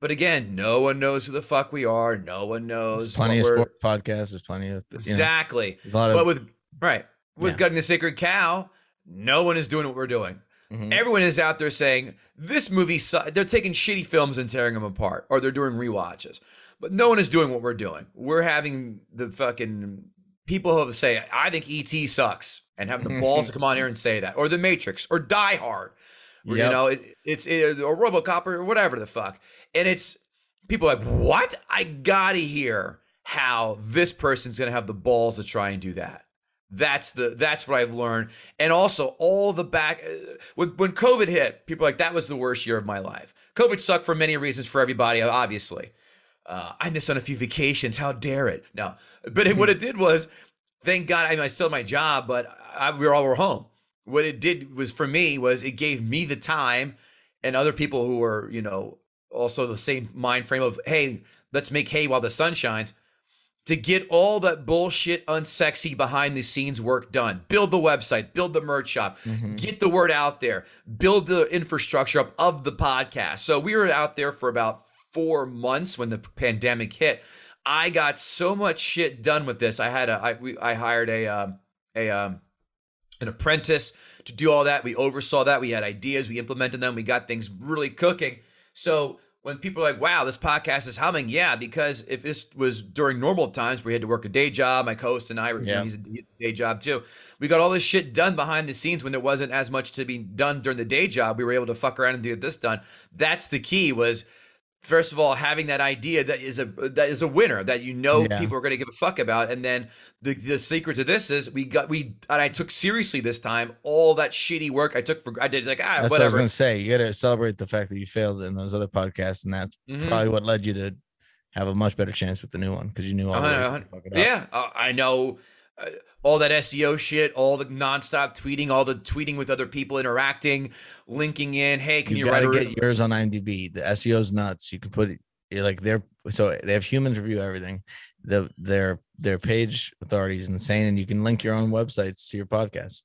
But again, no one knows who the fuck we are. No one knows. There's plenty of sport podcasts. There's plenty of know, Exactly. a lot of But with right with Yeah. gutting the sacred cow, no one is doing what we're doing. Mhm. Everyone is out there saying this movie. Su-. They're taking shitty films and tearing them apart, or they're doing rewatches. But no one is doing what we're doing. We're having the fucking people who have to say, "I think ET sucks," and having the balls to come on here and say that, or The Matrix, or Die Hard, or, you know, it, it's it, or RoboCop, or whatever the fuck. And it's people like, "What? I gotta hear how this person's gonna have the balls to try and do that." That's the that's what I've learned, and also all the back uh, when when COVID hit, people like that was the worst year of my life. COVID sucked for many reasons for everybody, obviously. Uh, I missed on a few vacations. How dare it? No, but it, what it did was, thank God, I, mean, I still had my job, but I, we were all were home. What it did was for me was it gave me the time, and other people who were you know also the same mind frame of hey, let's make hay while the sun shines to get all that bullshit, unsexy behind the scenes work done. Build the website, build the merch shop, Mhm. get the word out there, build the infrastructure up of the podcast. So we were out there for about four months when the pandemic hit. I got so much shit done with this. I had a, I, we, I hired a, um, a, um, an apprentice to do all that. We oversaw that. We had ideas. We implemented them. We got things really cooking. So when people are like, wow, this podcast is humming, yeah, because if this was during normal times where we had to work a day job, my co-host and I, were Yeah. he's a day job too. We got all this shit done behind the scenes when there wasn't as much to be done during the day job. We were able to fuck around and get this done. That's the key was first of all having that idea that is a that is a winner that you know Yeah. people are going to give a fuck about and then the the secret to this is we got we and I took seriously this time all that shitty work I took for I did like ah That's what I was whatever gonna say. You gotta celebrate the fact that you failed in those other podcasts, and that's Mhm. probably what led you to have a much better chance with the new one because you knew all A the hundred- ways a to hundred- fuck it up. Yeah, uh, I know uh, all that SEO shit, all the nonstop tweeting, all the tweeting with other people, interacting, linking in. Hey, can you, you, write a get yours on IMDb. The SEO's nuts. You can put it like they're so they have humans review everything. The their their page authority is insane, and you can link your own websites to your podcast.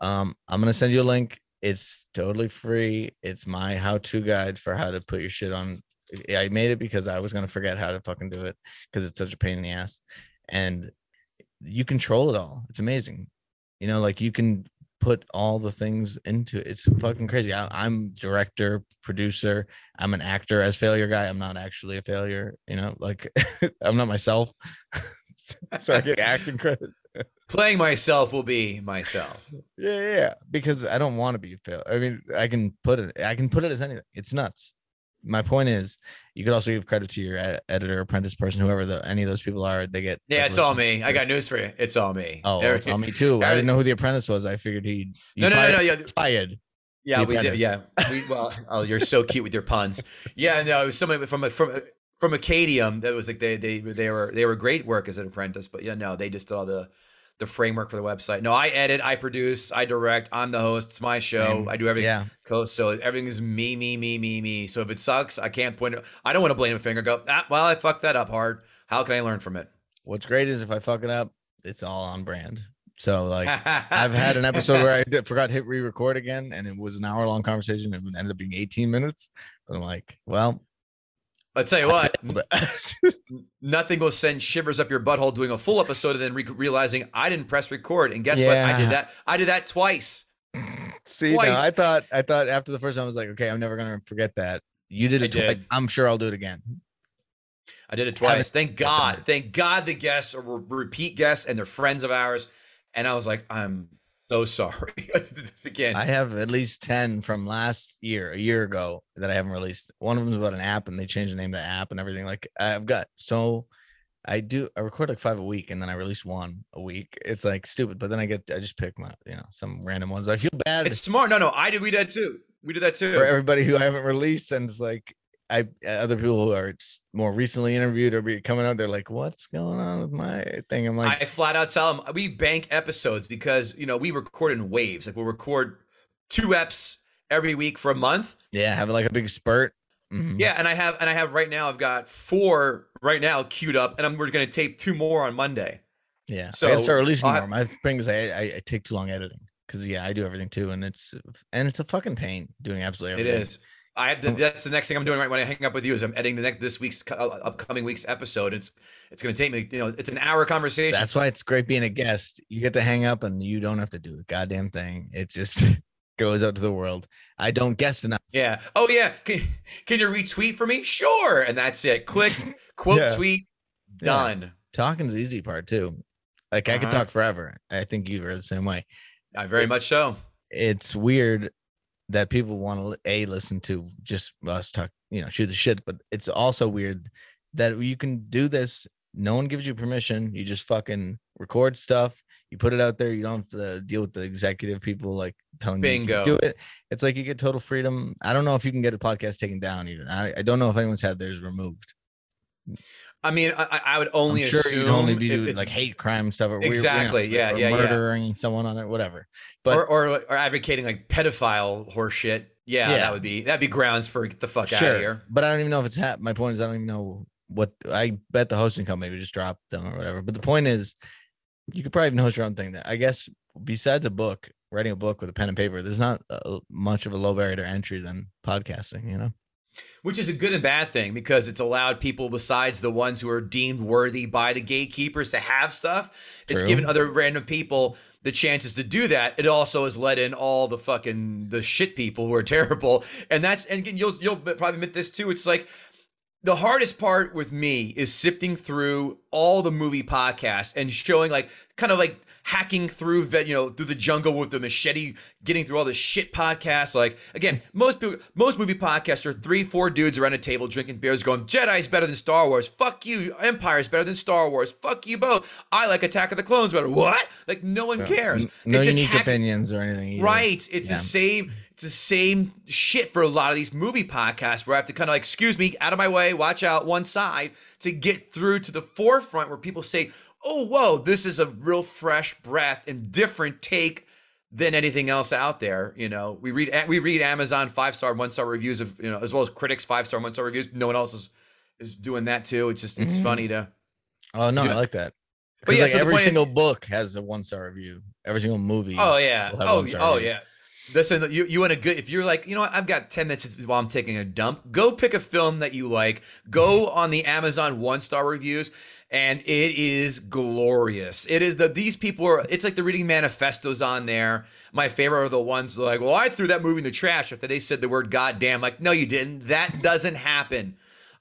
Um, I'm gonna send you a link. It's totally free. It's my how-to guide for how to put your shit on. I made it because I was gonna forget how to fucking do it because it's such a pain in the ass, and you control it all. It's amazing. You know, like you can put all the things into it. It's fucking crazy. I, I'm director, producer. I'm an actor as failure guy. I'm not actually a failure. You know, like I'm not myself. so I get acting credit. playing myself will be myself. Yeah, yeah, yeah. Because I don't want to be a failure. I mean, I can put it. I can put it as anything. It's nuts. My point is, you could also give credit to your ed- editor, apprentice person, whoever the any of those people are. They get Yeah, it's all me. I got news for you. It's all me. Oh, well, it's all me too. I didn't know who the apprentice was. I figured he. No, no, no, no. Yeah, Fired. yeah, we did. Yeah, we, well, oh, you're so cute with your puns. Yeah, no, it was somebody from from from Acadium that was like they they they were they were great work as an apprentice, but yeah, no, they just did all the the framework for the website. No, I edit, I produce, I direct. I'm the host. It's my show. Same. I do everything. Yeah. So everything is me, me, me, me, me. So if it sucks, I can't point it. I don't want to blame a finger. Go, ah, well, I fucked that up hard. How can I learn from it? What's great is if I fuck it up, it's all on brand. So like I've had an episode where I did, forgot to hit re-record again, and it was an hour-long conversation. and It ended up being 18 minutes. But I'm like, well, I'll tell you what, nothing will send shivers up your butthole doing a full episode and then re- realizing I didn't press record. And guess what? I did that. I did that twice. see, Twice. I thought, I thought after the first time, I was like, okay, I'm never gonna forget that. You did it did. I'm sure I'll do it again. I did it twice. Thank God. Thank God the guests are repeat guests and they're friends of ours. And I was like, I'm so sorry. Let's do this again. I have at least 10 from last year, a year ago, that I haven't released. One of them is about an app, and they changed the name of the app and everything. Like I've got so I do I record like five a week and then I release one a week. It's like stupid, but then I get I just pick my you know some random ones. I feel bad it's smart. No, no, I did. We did that too. We did that too. for everybody who I haven't released, and it's like I other people who are more recently interviewed or be coming out, they're like, "What's going on with my thing?" I'm like, I flat out tell them we bank episodes because you know we record in waves. Like we'll record two eps every week for a month. Yeah, having like a big spurt. Mm-hmm. Yeah, and I have and I have right now. I've got four right now queued up, and I'm we're gonna tape two more on Monday. Yeah, so I gotta start releasing more. My thing is I, I, I take too long editing because yeah, I do everything too, and it's and it's a fucking pain doing absolutely everything. It is. I the, that's the next thing I'm doing right when I hang up with you is I'm editing the next this week's uh, upcoming week's episode. It's it's going to take me you know it's an hour conversation. That's why it's great being a guest. You get to hang up and you don't have to do a goddamn thing. It just goes out to the world. I don't guess enough. Yeah. Oh yeah. Can, can you retweet for me? Sure. And that's it. Click quote yeah. tweet done. Yeah. Talking's the easy part too. Like I uh-huh. could talk forever. I think you are the same way. I very it, much so. It's weird that people want to a listen to just us talk, you know, shoot the shit. But it's also weird that you can do this. No one gives you permission. You just fucking record stuff. You put it out there. You don't have to deal with the executive people like telling Bingo. you to do it. It's like you get total freedom. I don't know if you can get a podcast taken down. Even I, I don't know if anyone's had theirs removed. I mean, I, I would only sure assume only be doing like hate crime stuff. Or exactly. you know, yeah. Or yeah. Murdering yeah. someone on it, whatever. But or, or, or advocating like pedophile horseshit. Yeah, yeah, that would be that'd be grounds for get the fuck sure. out of here. But I don't even know if it's happened. My point is, I don't even know what I bet the hosting company would just drop them or whatever. But the point is, you could probably even host your own thing. That I guess besides a book, writing a book with a pen and paper, there's not a, much of a low barrier to entry than podcasting. You know which is a good and bad thing because it's allowed people besides the ones who are deemed worthy by the gatekeepers to have stuff. True. It's given other random people the chances to do that. It also has let in all the fucking the shit people who are terrible, and that's and you'll you'll probably admit this too. It's like the hardest part with me is sifting through all the movie podcasts and showing like kind of like hacking through you know through the jungle with the machete getting through all the shit podcasts. Like again most people most movie podcasts are three four dudes around a table drinking beers going jedi's better than star wars. Fuck you. Empire's better than star wars. Fuck you both. I like attack of the clones better. What? Like no one cares. No unique hack- opinions or anything either. right. It's yeah. the same it's the same shit for a lot of these movie podcasts where I have to kind of like, excuse me, out of my way, watch out one side to get through to the forefront where people say, oh, whoa, this is a real fresh breath and different take than anything else out there. You know, we read we read Amazon five star, one star reviews of you know, as well as critics five star, one star reviews. No one else is is doing that too. It's just it's mm-hmm. funny to. Oh no, I like that. But yeah, like so every single is, book has a one star review. Every single movie. Oh yeah. Oh oh review. yeah. Listen, you you want a good if you're like you know what I've got ten minutes while I'm taking a dump. Go pick a film that you like. Go on the Amazon one star reviews and it is glorious. It is the these people are. It's like the reading manifestos on there. My favorite are the ones like, well, I threw that movie in the trash after they said the word goddamn. Like, no, you didn't. That doesn't happen.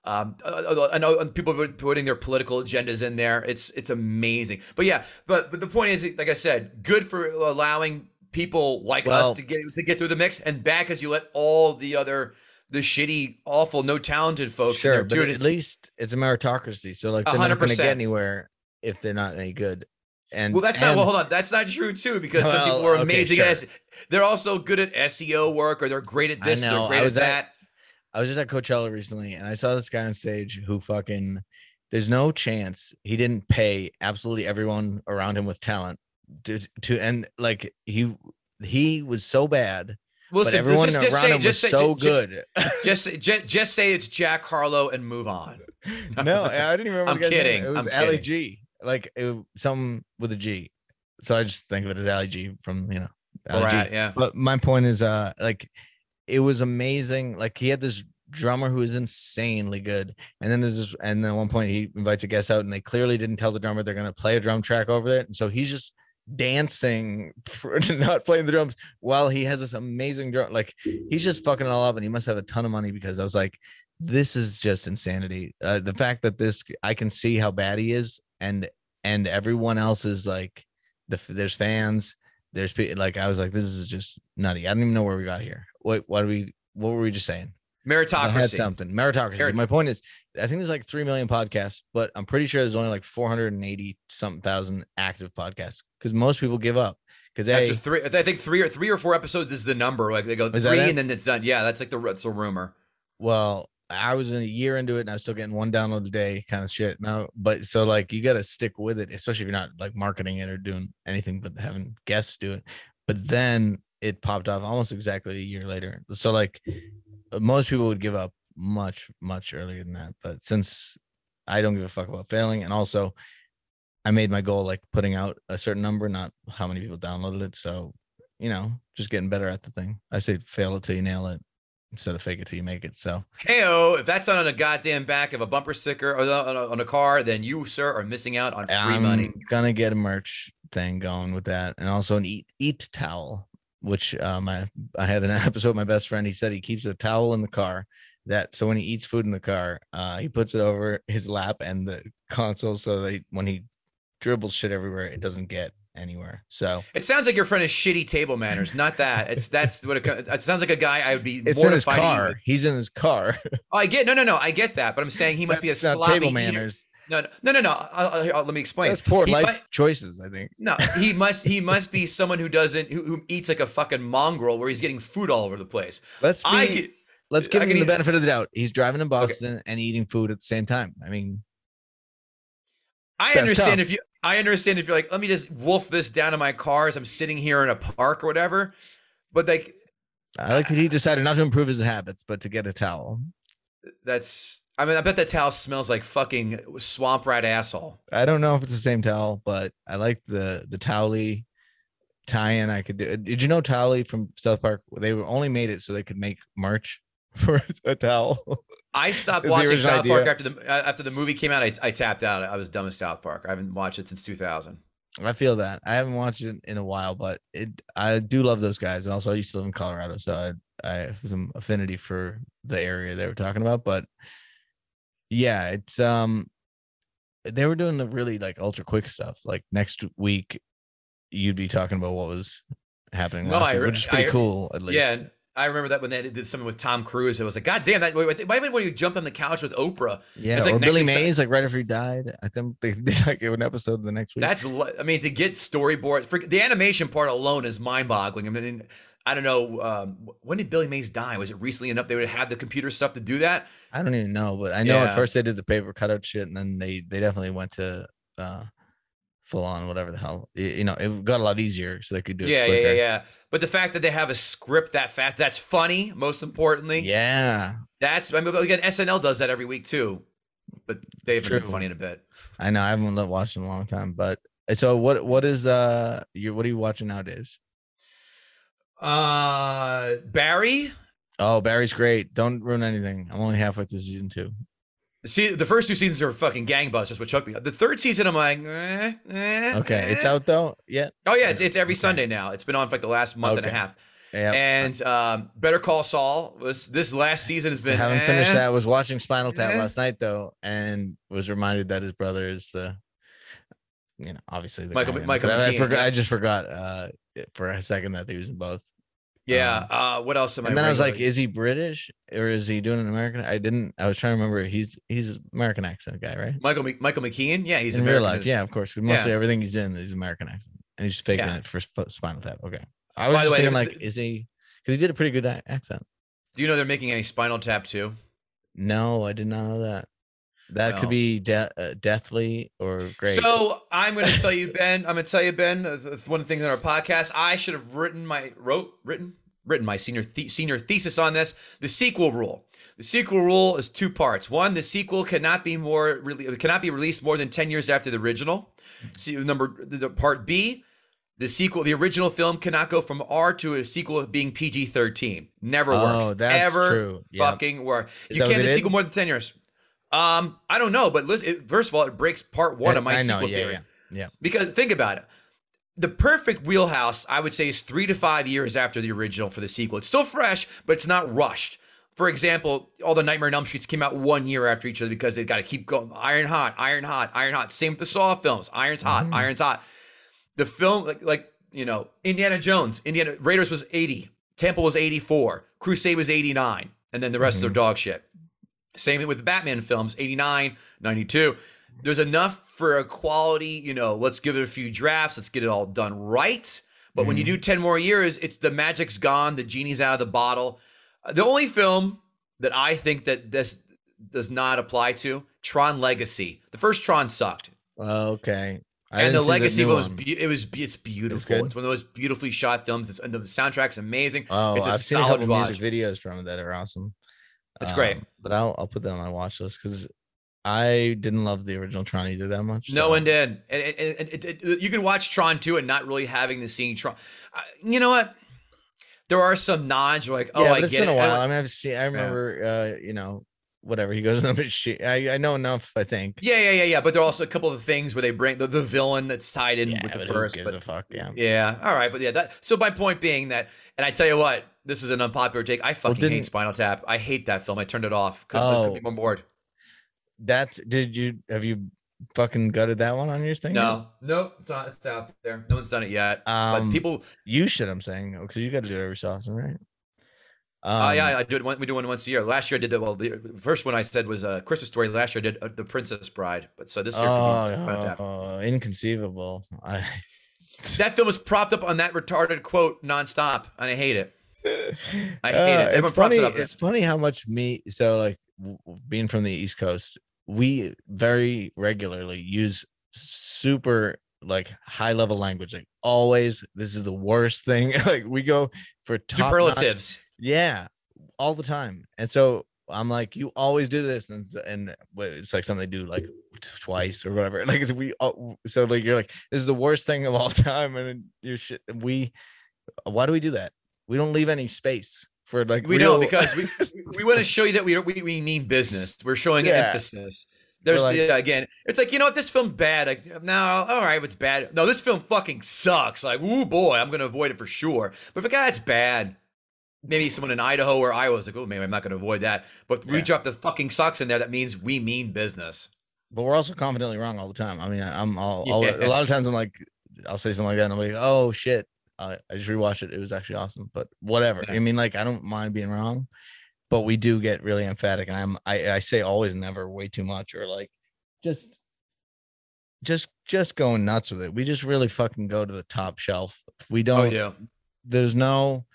Um, uh, uh, I know people putting their political agendas in there. It's it's amazing. But yeah, but but the point is, like I said, good for allowing people like well, us to get to get through the mix, and back as you let all the other the shitty, awful, no talented folks. Sure, but at least it's a meritocracy. So like they're 100%. not going to get anywhere if they're not any good. And well, that's and, not well. Hold on, that's not true too. Because well, some people are amazing okay, sure. at. They're also good at SEO work, or they're great at this. They're great at that. At, I was just at Coachella recently, and I saw this guy on stage who fucking. There's no chance he didn't pay absolutely everyone around him with talent to to and like he he was so bad Listen, everyone just, just around say, him was say, so just, good. Just, just, just say it's Jack Harlow and move on. no, I didn't even remember. I'm kidding. It was Ali G, like it, some with a G. So I just think of it as Ali G from you know. Ali right, G. yeah. But my point is, uh, like it was amazing. Like he had this drummer who is insanely good. And then there's this, and then at one point he invites a guest out, and they clearly didn't tell the drummer they're gonna play a drum track over there. And so he's just dancing not playing the drums while he has this amazing drum. Like he's just fucking it all up, and he must have a ton of money because I was like, this is just insanity. Uh, the fact that this, I can see how bad he is, and and everyone else is like, the there's fans, there's people like I was like, this is just nutty. I don't even know where we got here. What what are we? What were we just saying? Meritocracy. I had something. Meritocracy. Merit- My point is, I think there's like three million podcasts, but I'm pretty sure there's only like 480 something thousand active podcasts because most people give up. Because after three, I think three or three or four episodes is the number. Like they go three and then it's done. Yeah, that's like the that's a rumor. Well, I was in a year into it and I was still getting one download a day kind of shit. No, but so like you got to stick with it, especially if you're not like marketing it or doing anything but having guests do it. But then it popped off almost exactly a year later. So like most people would give up much much earlier than that. But since I don't give a fuck about failing, and also I made my goal like putting out a certain number, not how many people downloaded it. So you know, just getting better at the thing. I say fail it till you nail it instead of fake it till you make it. So, heyo, if that's not on a goddamn back of a bumper sticker or on a, on a car, then you, sir, are missing out on free I'm money. gonna get a merch thing going with that, and also an eat eat towel. Which um, I I had an episode with my best friend. He said he keeps a towel in the car that so when he eats food in the car, uh, he puts it over his lap and the console so that when he dribbles shit everywhere, it doesn't get anywhere. So It sounds like your friend has shitty table manners. Not that. It's that's what it, it sounds like a guy I would be it's in his mortified car. He's in his car. Oh, I get no, no, no. I get that, but I'm saying he must be a That's sloppy table manners. No, no, no, no. no. I'll, I'll- I'll- let me explain. That's poor He life choices. I think. no, he must. He must be someone who doesn't who, who eats like a fucking mongrel, where he's getting food all over the place. Let's be. I get, let's give I him the eat- benefit of the doubt. He's driving in Boston and eating food at the same time. I mean, I understand tough. if you. I understand if you're like, let me just wolf this down in my car as I'm sitting here in a park or whatever. But like, I like that he decided not to improve his habits, but to get a towel. that's. I mean, I bet that towel smells like fucking swamp rat asshole. I don't know if it's the same towel, but I like the the towelly tie-in. I could do. Did you know Towelie from South Park? They were only made it so they could make merch for a towel. I stopped watching South Park after the uh, after the movie came out. I, I tapped out. I was done with South Park. I haven't watched it since 2000. I feel that. I haven't watched it in a while, but it I do love those guys. And also I used to live in Colorado, so I I have some affinity for the area they were talking about. But yeah, it's um they were doing the really like ultra quick stuff. Like next week you'd be talking about what was happening No, last I re- which is pretty I- cool at least. Yeah, I remember that when they did something with Tom Cruise. It was like, God damn that! Might have been when you jumped on the couch with Oprah. Yeah, It's like or Billy Mays, like right after he died. I think they did like an episode the next week. That's, I mean, to get storyboards, for, the animation part alone is mind-boggling. I mean, I don't know um, when did Billy Mays die? Was it recently enough they would have had the computer stuff to do that? I don't even know, but I know Yeah. at first they did the paper cutout shit, and then they they definitely went to uh full on whatever the hell. Y- You know, it got a lot easier, so they could do it. Yeah, yeah, yeah, yeah. But the fact that they have a script that fast, that's funny. Most importantly, Yeah, that's. I mean, again, SNL does that every week too, but they haven't been funny in a bit. I know. I haven't watched in a long time, but so what? What is uh? You what are you watching nowadays? Uh, Barry. Oh, Barry's great. Don't ruin anything. I'm only halfway through season two. See, the first two seasons are fucking gangbusters. What chucked me. The third season, I'm like, eh, eh, Okay, it's eh. out though. Yeah, Oh yeah, it's, it's every Okay. Sunday now. It's been on for like the last month and a half. yeah. And um, Better Call Saul was this last season has been. I haven't finished eh. that. Was watching Spinal Tap Eh. last night though, and was reminded that his brother is the, you know, obviously the Michael- guy Michael I, I forgot. I just forgot uh for a second that he was in both. Yeah. Um, uh, what else am I? and then I was like, is he British or is he doing an American? I didn't. I was trying to remember. He's he's American accent guy, right? Michael Michael McKean. Yeah, he's in American. real life, yeah, of course. Mostly Yeah. everything he's in is American accent, and he's just faking Yeah. it for Spinal Tap. Okay, I was By just way, thinking like, is he? Because he did a pretty good accent. Do you know they're making a Spinal Tap too? No, I did not know that. That Well. could be de- uh, deathly or great. So I'm going to tell you, Ben. I'm going to tell you, Ben. uh, One of the things on our podcast, I should have written my wrote written written my senior the- senior thesis on this. The sequel rule. The sequel rule is two parts. One, the sequel cannot be more really cannot be released more than ten years after the original. See number the, part B. The sequel, the original film cannot go from R to a sequel being PG thirteen. Never works. Oh, that's Ever true. Yep. fucking work. Is you can't the sequel more than ten years. Um, I don't know, but listen. It, first of all, it breaks part one I- of my I know, sequel yeah, theory. yeah, yeah. Because think about it. The perfect wheelhouse, I would say, is three to five years after the original for the sequel. It's still fresh, but it's not rushed. For example, all the Nightmare on Elm Streets came out one year after each other because they got to keep going. Iron hot, iron hot, iron hot. Same with the Saw films. Iron's hot, Mhm. iron's hot. The film, like, like you know, Indiana Jones, Indiana Raiders was 80, Temple was 84, Crusade was 89, and then the rest of their dog shit. Same with the Batman films, 89, 92. There's enough for a quality, you know, let's give it a few drafts, let's get it all done right. But when you do 10 more years, it's the magic's gone, the genie's out of the bottle. Uh, The only film that I think that this does not apply to Tron Legacy. The first Tron sucked. Okay. I and the Legacy was be- it was it's beautiful. good? It's one of those beautifully shot films. It's and the soundtrack's amazing. Oh, it's a I've seen a solid couple watch. music videos from it that are awesome. It's great. Um, But I'll I'll put that on my watch list because I didn't love the original Tron either that much. No so- one did. And, and, and- and- and you can watch Tron 2 and not really having the scene Tron. Uh, you know what? There are some nods. You're like, oh, yeah, I it's get been a while. I mean, I've seen. I remember. Uh, you know, whatever he goes in the machine. I I know enough. I think. Yeah, yeah, yeah, yeah. But there are also a couple of things where they bring the, the villain that's tied in Yeah, with the but who first. gives But a fuck? Yeah. yeah, all right. But yeah, that. So my point being that, and I tell you what, this is an unpopular take. I fucking didn't- hate Spinal Tap. I hate that film. I turned it off. Couldn't, couldn't Oh. be more bored. That's. Did you have you fucking gutted that one on your thing? No, nope. It's not. It's out there. No one's done it yet. Um, but people. You should. I'm saying because you got to do it every so often, right? Um, Oh yeah, I do it. One, we do one once a year. Last year I did that. Well, the first one I said was a Christmas story. Last year I did uh, the Princess Bride. But so this year be Oh, inconceivable. I. that film was propped up on that retarded quote nonstop, and I hate it. I hate it. Uh, Everyone it's funny. it. It's funny how much me. So like being from the East Coast, we very regularly use super like high level language. Like always, this is the worst thing. like we go for Superlatives. Yeah, all the time. And so I'm like, you always do this, and and it's like something they do like twice or whatever. Like it's, we so like you're like this is the worst thing of all time, and you shit. We why do we do that? We don't leave any space for like We real- know because we we want to show you that we we, we mean business. We're showing Yeah. emphasis. There's like- yeah, again, it's like you know what this film bad. Like no, all right, it's bad. No, this film fucking sucks. Like ooh boy, I'm gonna avoid it for sure. But if a guy it's bad, maybe someone in Idaho or Iowa is like, oh maybe I'm not gonna avoid that. But if we drop the fucking sucks in there. That means we mean business. but we're also confidently wrong all the time. I mean, I'm all, all Yeah. a lot of times I'm like, I'll say something like that, and I'm like, oh shit, I, I just rewatched it. It was actually awesome. But whatever. Yeah. I mean, like, I don't mind being wrong, but we do get really emphatic, and I'm I, I say always never way too much or like just just just going nuts with it. We just really fucking go to the top shelf. We Oh don't. yeah. There's no.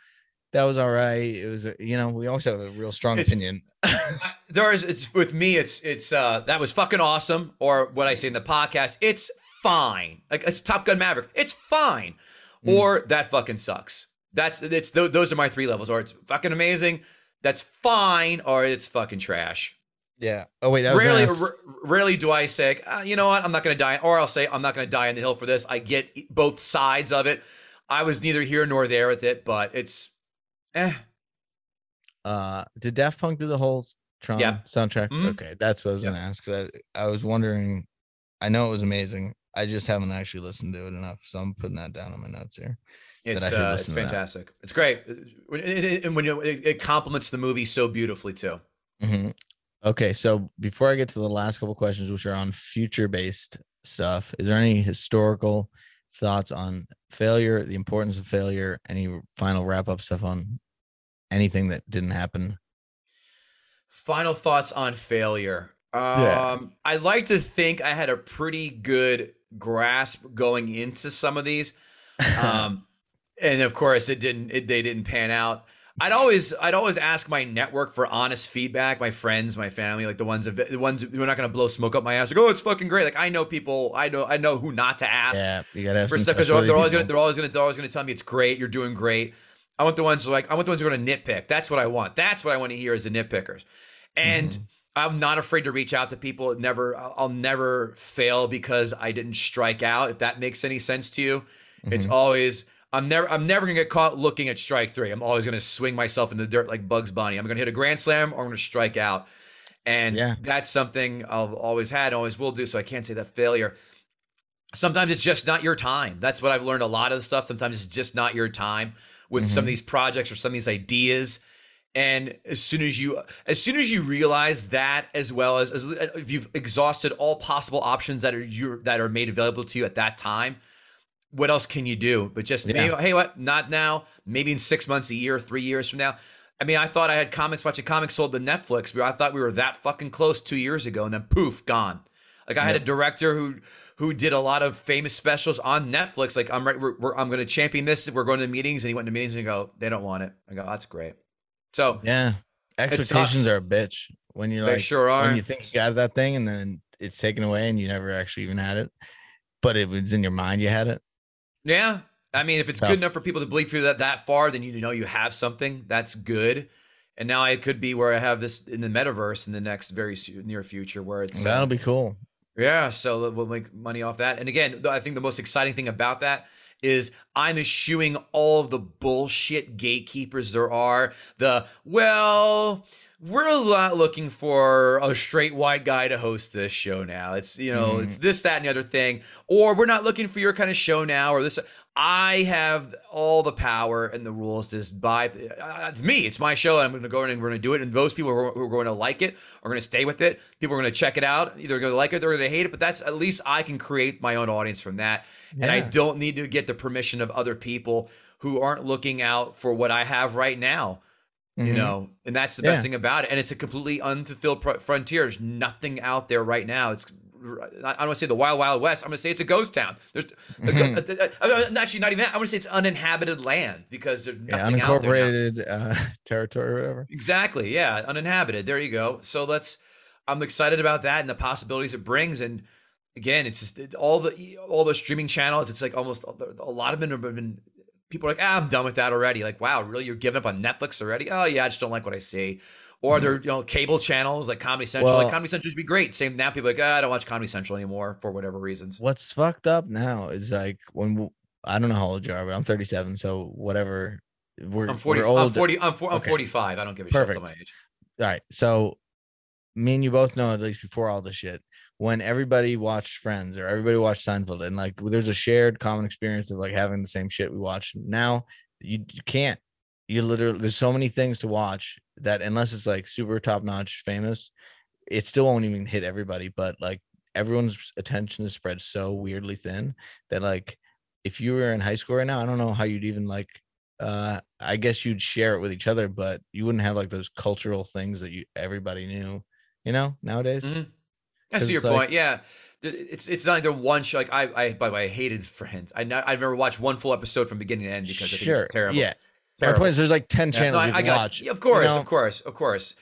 That was all right. It was, you know, we always have a real strong It's- opinion. there is it's with me it's it's uh that was fucking awesome or what i say in the podcast it's fine like it's top gun maverick it's fine Mm. or that fucking sucks that's it's th- those are my three levels or it's fucking amazing that's fine or it's fucking trash yeah. Oh wait, that was rarely r- rarely do i say uh, you know what i'm not gonna die or i'll say i'm not gonna die on the hill for this i get both sides of it i was neither here nor there with it but it's eh Uh, did Daft Punk do the whole Tron Yeah. soundtrack? Mhm. Okay, that's what I was Yeah. gonna ask. I, I was wondering. I know it was amazing. I just haven't actually listened to it enough, so I'm putting that down on my notes here. It's uh, it's listen to that. fantastic. It's great, it- and when you, it, it complements the movie so beautifully too. Mhm. Okay, so before I get to the last couple questions, which are on future-based stuff, is there any historical thoughts on failure, the importance of failure? Any final wrap-up stuff on anything that didn't happen? Final thoughts on failure. Um, Yeah. I like to think I had a pretty good grasp going into some of these, um, and of course, it didn't. It, they didn't pan out. I'd always, I'd always ask my network for honest feedback. My friends, my family, like the ones, of the ones who are not going to blow smoke up my ass. Like, oh, it's fucking great. Like I know people. I know, I know who not to ask. yeah, you gotta for stuff because they're, they're always gonna they're always gonna they're always gonna tell me it's great, you're doing great. I want the ones who are like I want the ones who are gonna nitpick. That's what I want. That's what I want to hear is the nitpickers. And Mhm. I'm not afraid to reach out to people. It Never I'll never fail because I didn't strike out. If that makes any sense to you, it's Mhm. always I'm never I'm never gonna get caught looking at strike three. I'm always gonna swing myself in the dirt like Bugs Bunny. I'm gonna hit a grand slam or I'm gonna strike out. And Yeah. that's something I've always had, always will do. So I can't say that failure sometimes it's just not your time. That's what I've learned a lot of the stuff. Sometimes it's just not your time with some of Mhm. these projects or some of these ideas. And as soon as you as soon as you realize that as well as, as uh, if you've exhausted all possible options that are you that are made available to you at that time, what else can you do? But just Yeah. maybe, hey, what? Not now. Maybe in six months, a year, three years from now. I mean, I thought I had comics watching comics sold to Netflix. I thought we were that fucking close two years ago, and then poof, gone. Like I had a director who who did a lot of famous specials on Netflix. Like I'm right, we're, we're, I'm going to champion this. We're going to meetings, and he went to meetings and go, they don't want it. I go, that's great. So Yeah. expectations are a bitch when you're They like sure are. when you think you got that thing and then it's taken away and you never actually even had it, but it was in your mind you had it. Yeah. I mean, if it's Tough. good enough for people to believe through that that far, then you know you have something that's good. And now I could be where I have this in the metaverse in the next very near future, where it's That'll um, be cool. yeah. So we'll make money off that. And again, I think the most exciting thing about that is I'm eschewing all of the bullshit gatekeepers there are. The well, we're not looking for a straight white guy to host this show now. It's you know, Mhm. it's this, that, and the other thing. Or we're not looking for your kind of show now, or this. I have all the power and the rules to just buy. uh, It's me. It's my show. And I'm going to go in and we're going to do it. And those people who are, going to like it are going to stay with it. People are going to check it out. Either going to like it or they hate it. But that's at least I can create my own audience from that. And I don't need to get the permission of other people who aren't looking out for what I have right now. You Mhm. know, and that's the best thing about it. And it's a completely unfulfilled pr- frontier. There's nothing out there right now. It's I don't want to say the wild, wild west. I'm going to say it's a ghost town. There's a Mhm. uh, uh, uh, actually not even that. I want to say it's uninhabited land because there's yeah, nothing out there. unincorporated uh, territory or whatever. Exactly. Yeah, uninhabited. There you go. So let's. I'm excited about that and the possibilities it brings. And again, it's just all the all the streaming channels. It's like almost a lot of them have been. People are like, ah, I'm done with that already. Like, wow, really? You're giving up on Netflix already? Oh yeah, I just don't like what I see. Or they're you know cable channels like Comedy Central. like Comedy Central to be great. Same now, people are like, ah, I don't watch Comedy Central anymore for whatever reasons. What's fucked up now is like when I don't know how old you are, but I'm 37, so whatever. We're I'm 40. We're old. I'm 40. I'm, for, I'm Okay. 45. I don't give a shit Perfect. my age. All right, so me and you both know at least before all this shit when everybody watched Friends or everybody watched Seinfeld and like there's a shared common experience of like having the same shit we watch. Now you, you can't. You literally there's so many things to watch that unless it's like super top notch famous, it still won't even hit everybody. But like everyone's attention is spread so weirdly thin that like if you were in high school right now, I don't know how you'd even like uh I guess you'd share it with each other, but you wouldn't have like those cultural things that you everybody knew, you know, nowadays. Mhm. I see your like- point. Yeah, it's it's not like the one show. Like I, I by the way, I hated Friends. I not, I've never watched one full episode from beginning to end because I think it's terrible. Yeah. My point is there's like 10 Yeah, channels no, you I, I got watch. you. Of course, know? of course, of course.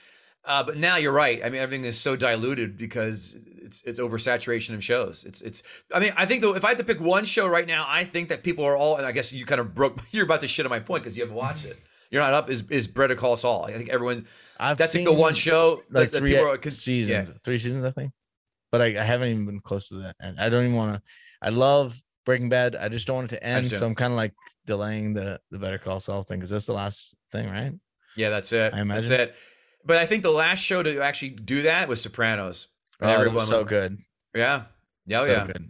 Uh, but now you're right. I mean, everything is so diluted because it's it's oversaturation of shows. It's it's. I mean, I think though, if I had to pick one show right now, I think that people are all. And I guess you kind of broke. You're about to shit on my point because you haven't watched it. You're not up. Is is Better Call Saul? I think everyone. I've That's like the one show like that, that three e- are. seasons, Yeah. three seasons, I think. But I, I haven't even been close to that. And I don't even want to. I love Breaking Bad. I just don't want it to end. So I'm kind of like delaying the the Better Call Saul thing because that's the last thing, right? Yeah, that's it. I That's imagine. it. But I think the last show to actually do that was Sopranos. Oh, Everyone was so good. Yeah. Yeah, oh, so yeah. good.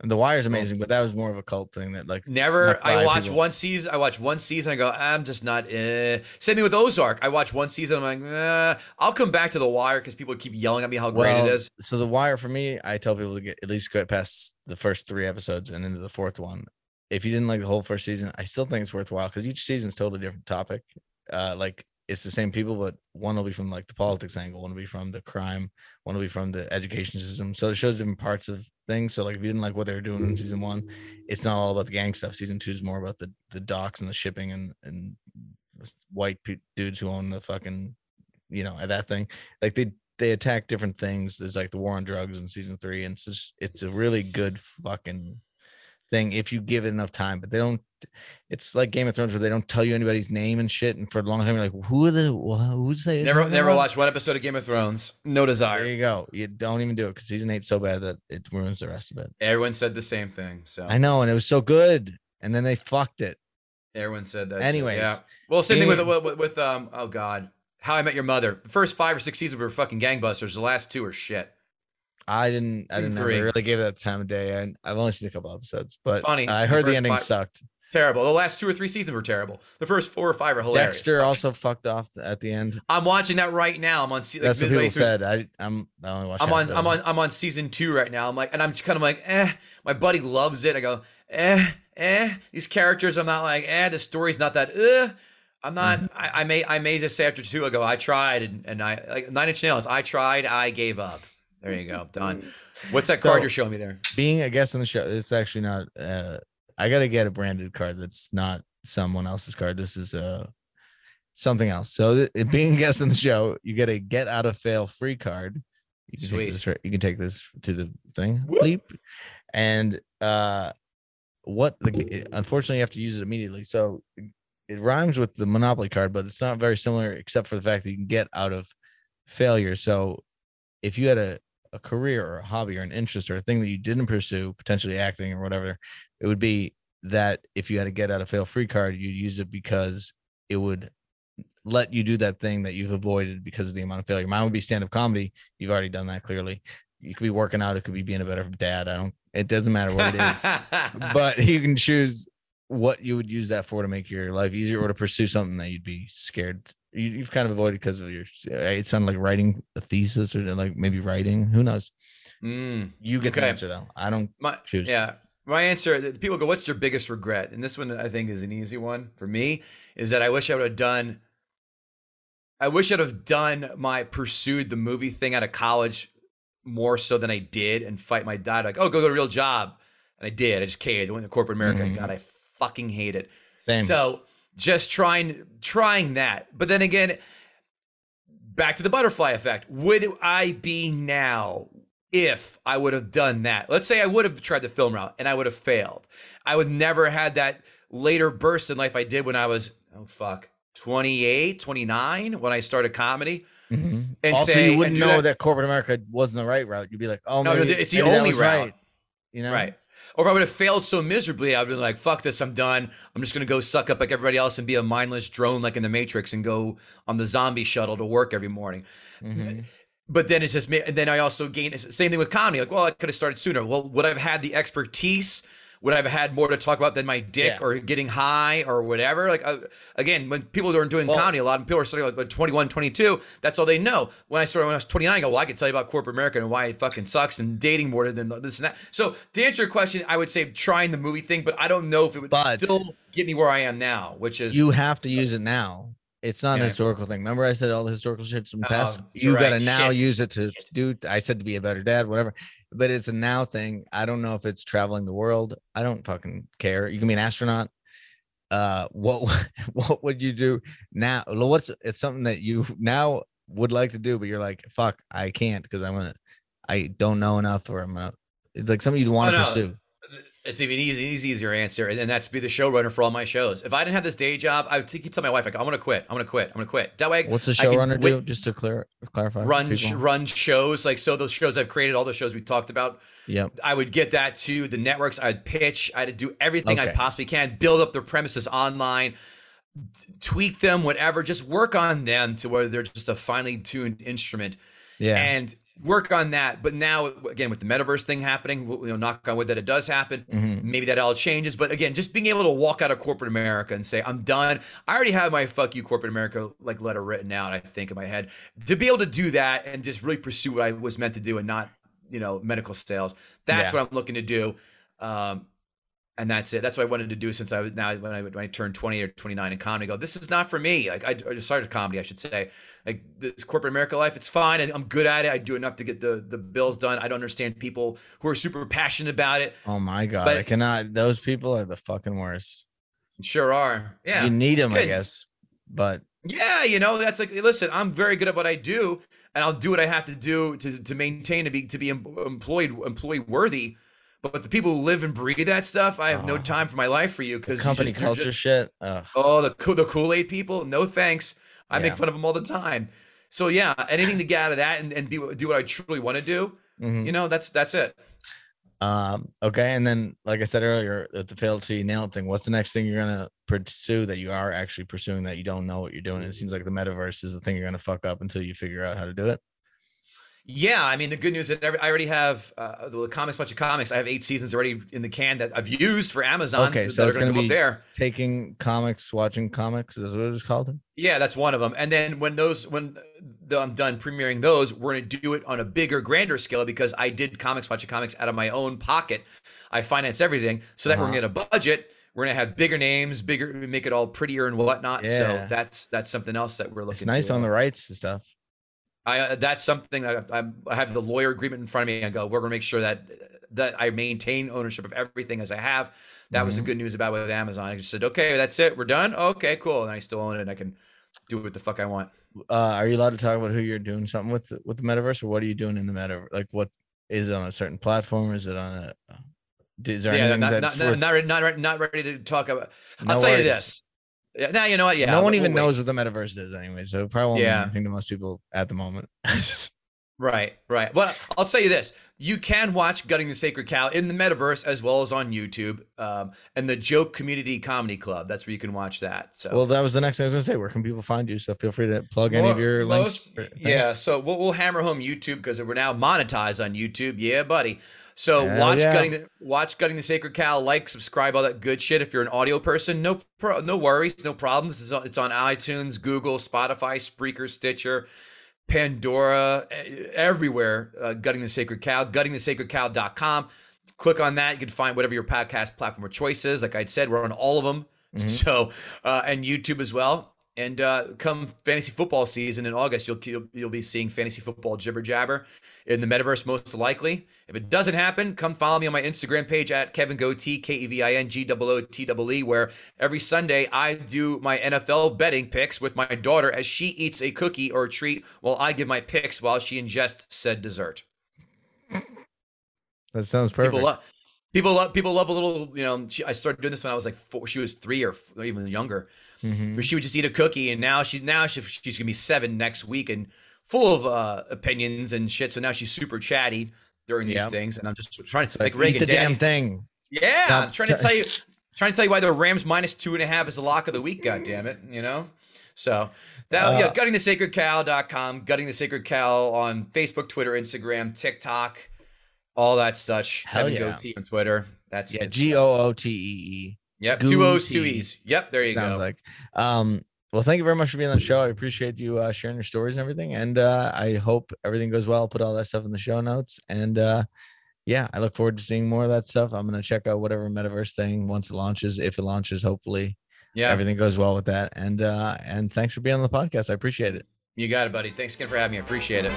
And the Wire's amazing, but that was more of a cult thing that like Never. I watch people. one season. I watch one season. I go, I'm just not. Eh. Same thing with Ozark. I watch one season. I'm like, eh. I'll come back to The Wire because people keep yelling at me how great it is. So the Wire for me, I tell people to get at least get past the first three episodes and into the fourth one. If you didn't like the whole first season, I still think it's worthwhile because each season's totally different topic. Uh, like it's the same people, but one will be from like the politics angle, one will be from the crime, one will be from the education system. So it shows different parts of things. So like if you didn't like what they were doing in season one, it's not all about the gang stuff. Season two is more about the the docks and the shipping and and white pe- dudes who own the fucking you know that thing. Like they they attack different things. There's like the war on drugs in season three, and it's just it's a really good fucking thing if you give it enough time. But they don't. It's like Game of Thrones where they don't tell you anybody's name and shit, and for a long time you're like, who are the who's they? Never, never about?" watched one episode of Game of Thrones. No desire. There you go. You don't even do it because season eight's so bad that it ruins the rest of it. Everyone said the same thing. So I know, and it was so good, and then they fucked it. everyone said that. too. Anyways, yeah. Well, same thing with, with with with um. Oh God, How I Met Your Mother. The first five or six seasons were fucking gangbusters. The last two are shit. I didn't. I didn't three. really give it that time of day. I, I've only seen a couple episodes, but funny. I It's the heard the first ending five- sucked. Terrible. The last two or three seasons were terrible. The first four or five are hilarious. Dexter also fucked off at the end. I'm watching that right now. I'm on. Like That's what people through- said. I I'm I only watched. I'm on. I'm on. I'm on season two right now. I'm like, and I'm kind of like, eh. My buddy loves it. I go, eh, eh. These characters, I'm not like, eh. The story's not that. Uh. I'm not. Mm-hmm. I, I may. I may just say after two, I go, I tried, and, and I like Nine Inch Nails. I tried. I gave up. There you go. Done. What's that card you're showing me there? being a guest on the show. It's actually not. uh I gotta get a branded card that's not someone else's card. This is uh something else. So th- being a guest on the show, you get a get out of fail free card. You can Sweet. take this. You can take this to the thing. Bleep. And uh, what the unfortunately you have to use it immediately. So it rhymes with the Monopoly card, but it's not very similar except for the fact that you can get out of failure. So if you had a a career or a hobby or an interest or a thing that you didn't pursue, potentially acting or whatever, it would be that if you had a get out of fail free card, you'd use it because it would let you do that thing that you've avoided because of the amount of failure. Mine would be stand up comedy. You've already done that clearly. You could be working out. It could be being a better dad. I don't, it doesn't matter what it is, but you can choose what you would use that for to make your life easier or to pursue something that you'd be scared. You, you've kind of avoided because of your, it sounded like writing a thesis or like maybe writing. Who knows? Mm, You get the answer though. I don't my, choose. yeah. My answer, people go, what's your biggest regret? And this one I think is an easy one for me, is that I wish I would have done I wish I'd have done my pursued the movie thing out of college more so than I did and fight my dad like, oh, go get a real job. And I did. I just caved. I went to corporate America. Mhm. God, I fucking hate it. Same. So just trying trying that. But then again, back to the butterfly effect. Would I be now if I would have done that? Let's say I would have tried the film route and I would have failed. I would never had that later burst in life I did when I was oh fuck 28, 29 when I started comedy. Mhm. And also, say- you wouldn't know that- that. corporate America wasn't the right route. You'd be like, oh, No, no, it's the only route. right, You know, Right. Or if I would have failed so miserably, I'd been like, fuck this, I'm done. I'm just gonna go suck up like everybody else and be a mindless drone like in the Matrix and go on the zombie shuttle to work every morning. Mhm. But then it's just me. And then I also gained the same thing with comedy. Like, well, I could have started sooner. Well, would I have had the expertise? Would I have had more to talk about than my dick Yeah. or getting high or whatever? Like, uh, again, when people aren't doing Well- comedy, a lot of people are starting like, like 21, 22. That's all they know. When I started when I was 29, I go, well, I can tell you about corporate America and why it fucking sucks and dating more than this and that. So to answer your question, I would say trying the movie thing, but I don't know if it would But- still get me where I am now, which is you have to use it now. It's not Yeah. a historical thing. Remember, I said all the historical shit's in the past. You got to now Shit. use it to do. I said to be a better dad, whatever. But it's a now thing. I don't know if it's traveling the world. I don't fucking care. You can be an astronaut. Uh, what what would you do now? What's it's something that you now would like to do, but you're like, fuck, I can't because I'm gonna, I don't know enough, or I'm gonna. It's like something you'd want to Oh, no. pursue. It's even easy, easy easier answer, and, and that's be the showrunner for all my shows. If I didn't have this day job, I would keep tell my wife like, I'm gonna quit. I'm gonna quit. I'm gonna quit. That way, What's the showrunner do? Just to clear clarify. run sh- run shows like so those shows I've created, all those shows we talked about. Yeah, I would get that to the networks. I'd pitch. I'd do everything I possibly can. Build up their premises online, tweak them, whatever. Just work on them to where they're just a finely tuned instrument. Yeah. and work on that. But now, again, with the metaverse thing happening, you know, knock on wood that it does happen. Mhm. Maybe that all changes. But again, just being able to walk out of corporate America and say, I'm done. I already have my fuck you corporate America like letter written out, I think, in my head. To be able to do that and just really pursue what I was meant to do and not, you know, medical sales. That's Yeah. what I'm looking to do. Um, and that's it. That's what I wanted to do since I was now when I when I turned 20 or 29 in comedy. Go, this is not for me. Like I, I just started comedy, I should say. Like this corporate America life, it's fine. I- I'm good at it. I do enough to get the the bills done. I don't understand people who are super passionate about it. Oh my god, But- I cannot. Those people are the fucking worst. Sure are. Yeah. You need them, I guess. But Yeah, you know, that's like listen, I'm very good at what I do and I'll do what I have to do to to maintain to be to be employed employee worthy. But the people who live and breathe that stuff, I have no Oh. time for my life for you because company culture shit. Ugh. Oh, the the Kool Aid people? No thanks. I make fun of them all the time. So yeah, anything to get out of that and, and be, do what I truly want to do, Mhm. you know, that's that's it. Um. Okay. And then, like I said earlier, at the fail to nail thing. What's the next thing you're gonna pursue that you are actually pursuing that you don't know what you're doing? It seems like the metaverse is the thing you're gonna fuck up until you figure out how to do it. Yeah, I mean the good news is that I already have uh, the comics, watching comics. I have eight seasons already in the can that I've used for Amazon. Okay, that so are it's gonna gonna go up be- there. Taking comics, watching comics. Is that what it's called? Yeah, that's one of them. And then when those when the, I'm done premiering those, we're gonna do it on a bigger, grander scale because I did comics, watching comics out of my own pocket. I finance everything so that we're Uh-huh. gonna get a budget. We're gonna have bigger names, bigger, make it all prettier and whatnot. Yeah. So that's that's something else that we're looking. It's nice to, on uh, the rights and stuff. I uh, that's something I, I have the lawyer agreement in front of me. and go, we're gonna make sure that that I maintain ownership of everything as I have. That was the Mhm. good news about with Amazon. I just said, okay, that's it, we're done. Okay, cool. And I still own it. and I can do what the fuck I want. Uh, are you allowed to talk about who you're doing something with with the metaverse, or what are you doing in the metaverse? Like, what is it on a certain platform? Is it on a? Is there yeah, anything not, that's not, worth- not, not, not, ready to talk about. No I'll tell you this. Yeah, now you know what? Yeah, no one we'll even wait. knows what the metaverse is anyway, so it probably won't Yeah. mean anything to most people at the moment. Right, right. Well, I'll say you this: you can watch "Gutting the Sacred Cow" in the metaverse as well as on YouTube, um, and the Joke Community Comedy Club. That's where you can watch that. So, well, that was the next thing I was gonna say. Where can people find you? So feel free to plug any of your most- links. Yeah, so we'll, we'll hammer home YouTube because we're now monetized on YouTube. Yeah, buddy. So Hell watch yeah. gutting the watch gutting the sacred cow. Like, subscribe, all that good shit. If you're an audio person, no pro, no worries, no problems. It's on, it's on iTunes, Google, Spotify, Spreaker, Stitcher, Pandora, everywhere. Uh, gutting the sacred cow. Guttingthesacredcow.com. Click on that. You can find whatever your podcast platform of choice is. Like I said, we're on all of them. Mhm. So uh, and YouTube as well. And uh, come fantasy football season in August, you'll, you'll you'll be seeing fantasy football jibber jabber in the metaverse most likely. If it doesn't happen, come follow me on my Instagram page at Kevin Gootee, K E V I N G O O T E, where every Sunday I do my NFL betting picks with my daughter as she eats a cookie or a treat while I give my picks while she ingests said dessert. That sounds perfect. People love people love people love a little. You know, she, I started doing this when I was like four. She was three or even younger. Mhm. where she would just eat a cookie and now she now she, she's gonna be seven next week and full of uh opinions and shit so now she's super chatty during these Yep. things and i'm just trying to like, like, reagan the Daddy- damn thing. yeah Stop i'm trying to tell you trying to tell you why the rams minus two and a half is the lock of the week god damn it you know so that Uh, yeah guttingthesacredcow.com gutting the sacred cow on facebook twitter instagram tiktok all that such Hell Kevin yeah. Gootee on twitter that's Yeah. G O O T E yep two o's two e's yep there E. you Sounds go like. Um. Well, thank you very much for being on the show. I appreciate you uh, sharing your stories and everything. And uh, I hope everything goes well. I'll put all that stuff in the show notes. And uh, yeah, I look forward to seeing more of that stuff. I'm gonna check out whatever metaverse thing once it launches, if it launches. Hopefully, yeah everything goes well with that. And uh, and thanks for being on the podcast. I appreciate it. you got it buddy thanks again for having me i appreciate it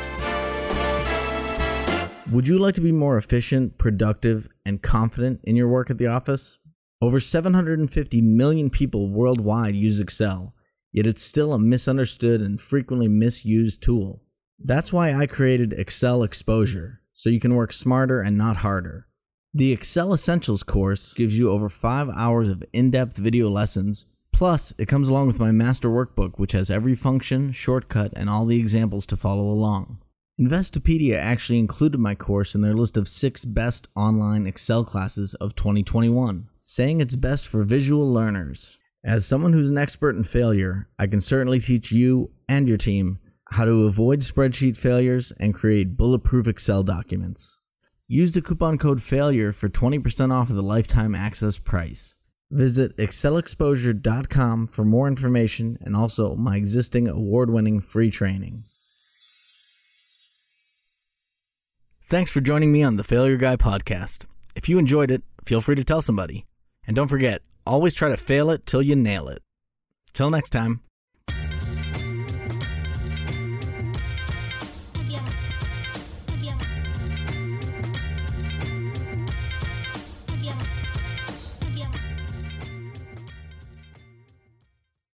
Would you like to be more efficient, productive, and confident in your work at the office? Over 750 million people worldwide use Excel, yet it's still a misunderstood and frequently misused tool. That's why I created Excel Exposure, so you can work smarter and not harder. The Excel Essentials course gives you over five hours of in depth video lessons. Plus, it comes along with my master workbook, which has every function, shortcut, and all the examples to follow along. Investopedia actually included my course in their list of six best online Excel classes of 2021, saying it's best for visual learners. As someone who's an expert in failure, I can certainly teach you and your team how to avoid spreadsheet failures and create bulletproof Excel documents. Use the coupon code FAILURE for 20% off of the lifetime access price. Visit excelexposure.com for more information and also my existing award winning free training. Thanks for joining me on the Failure Guy podcast. If you enjoyed it, feel free to tell somebody. And don't forget, always try to fail it till you nail it. Till next time.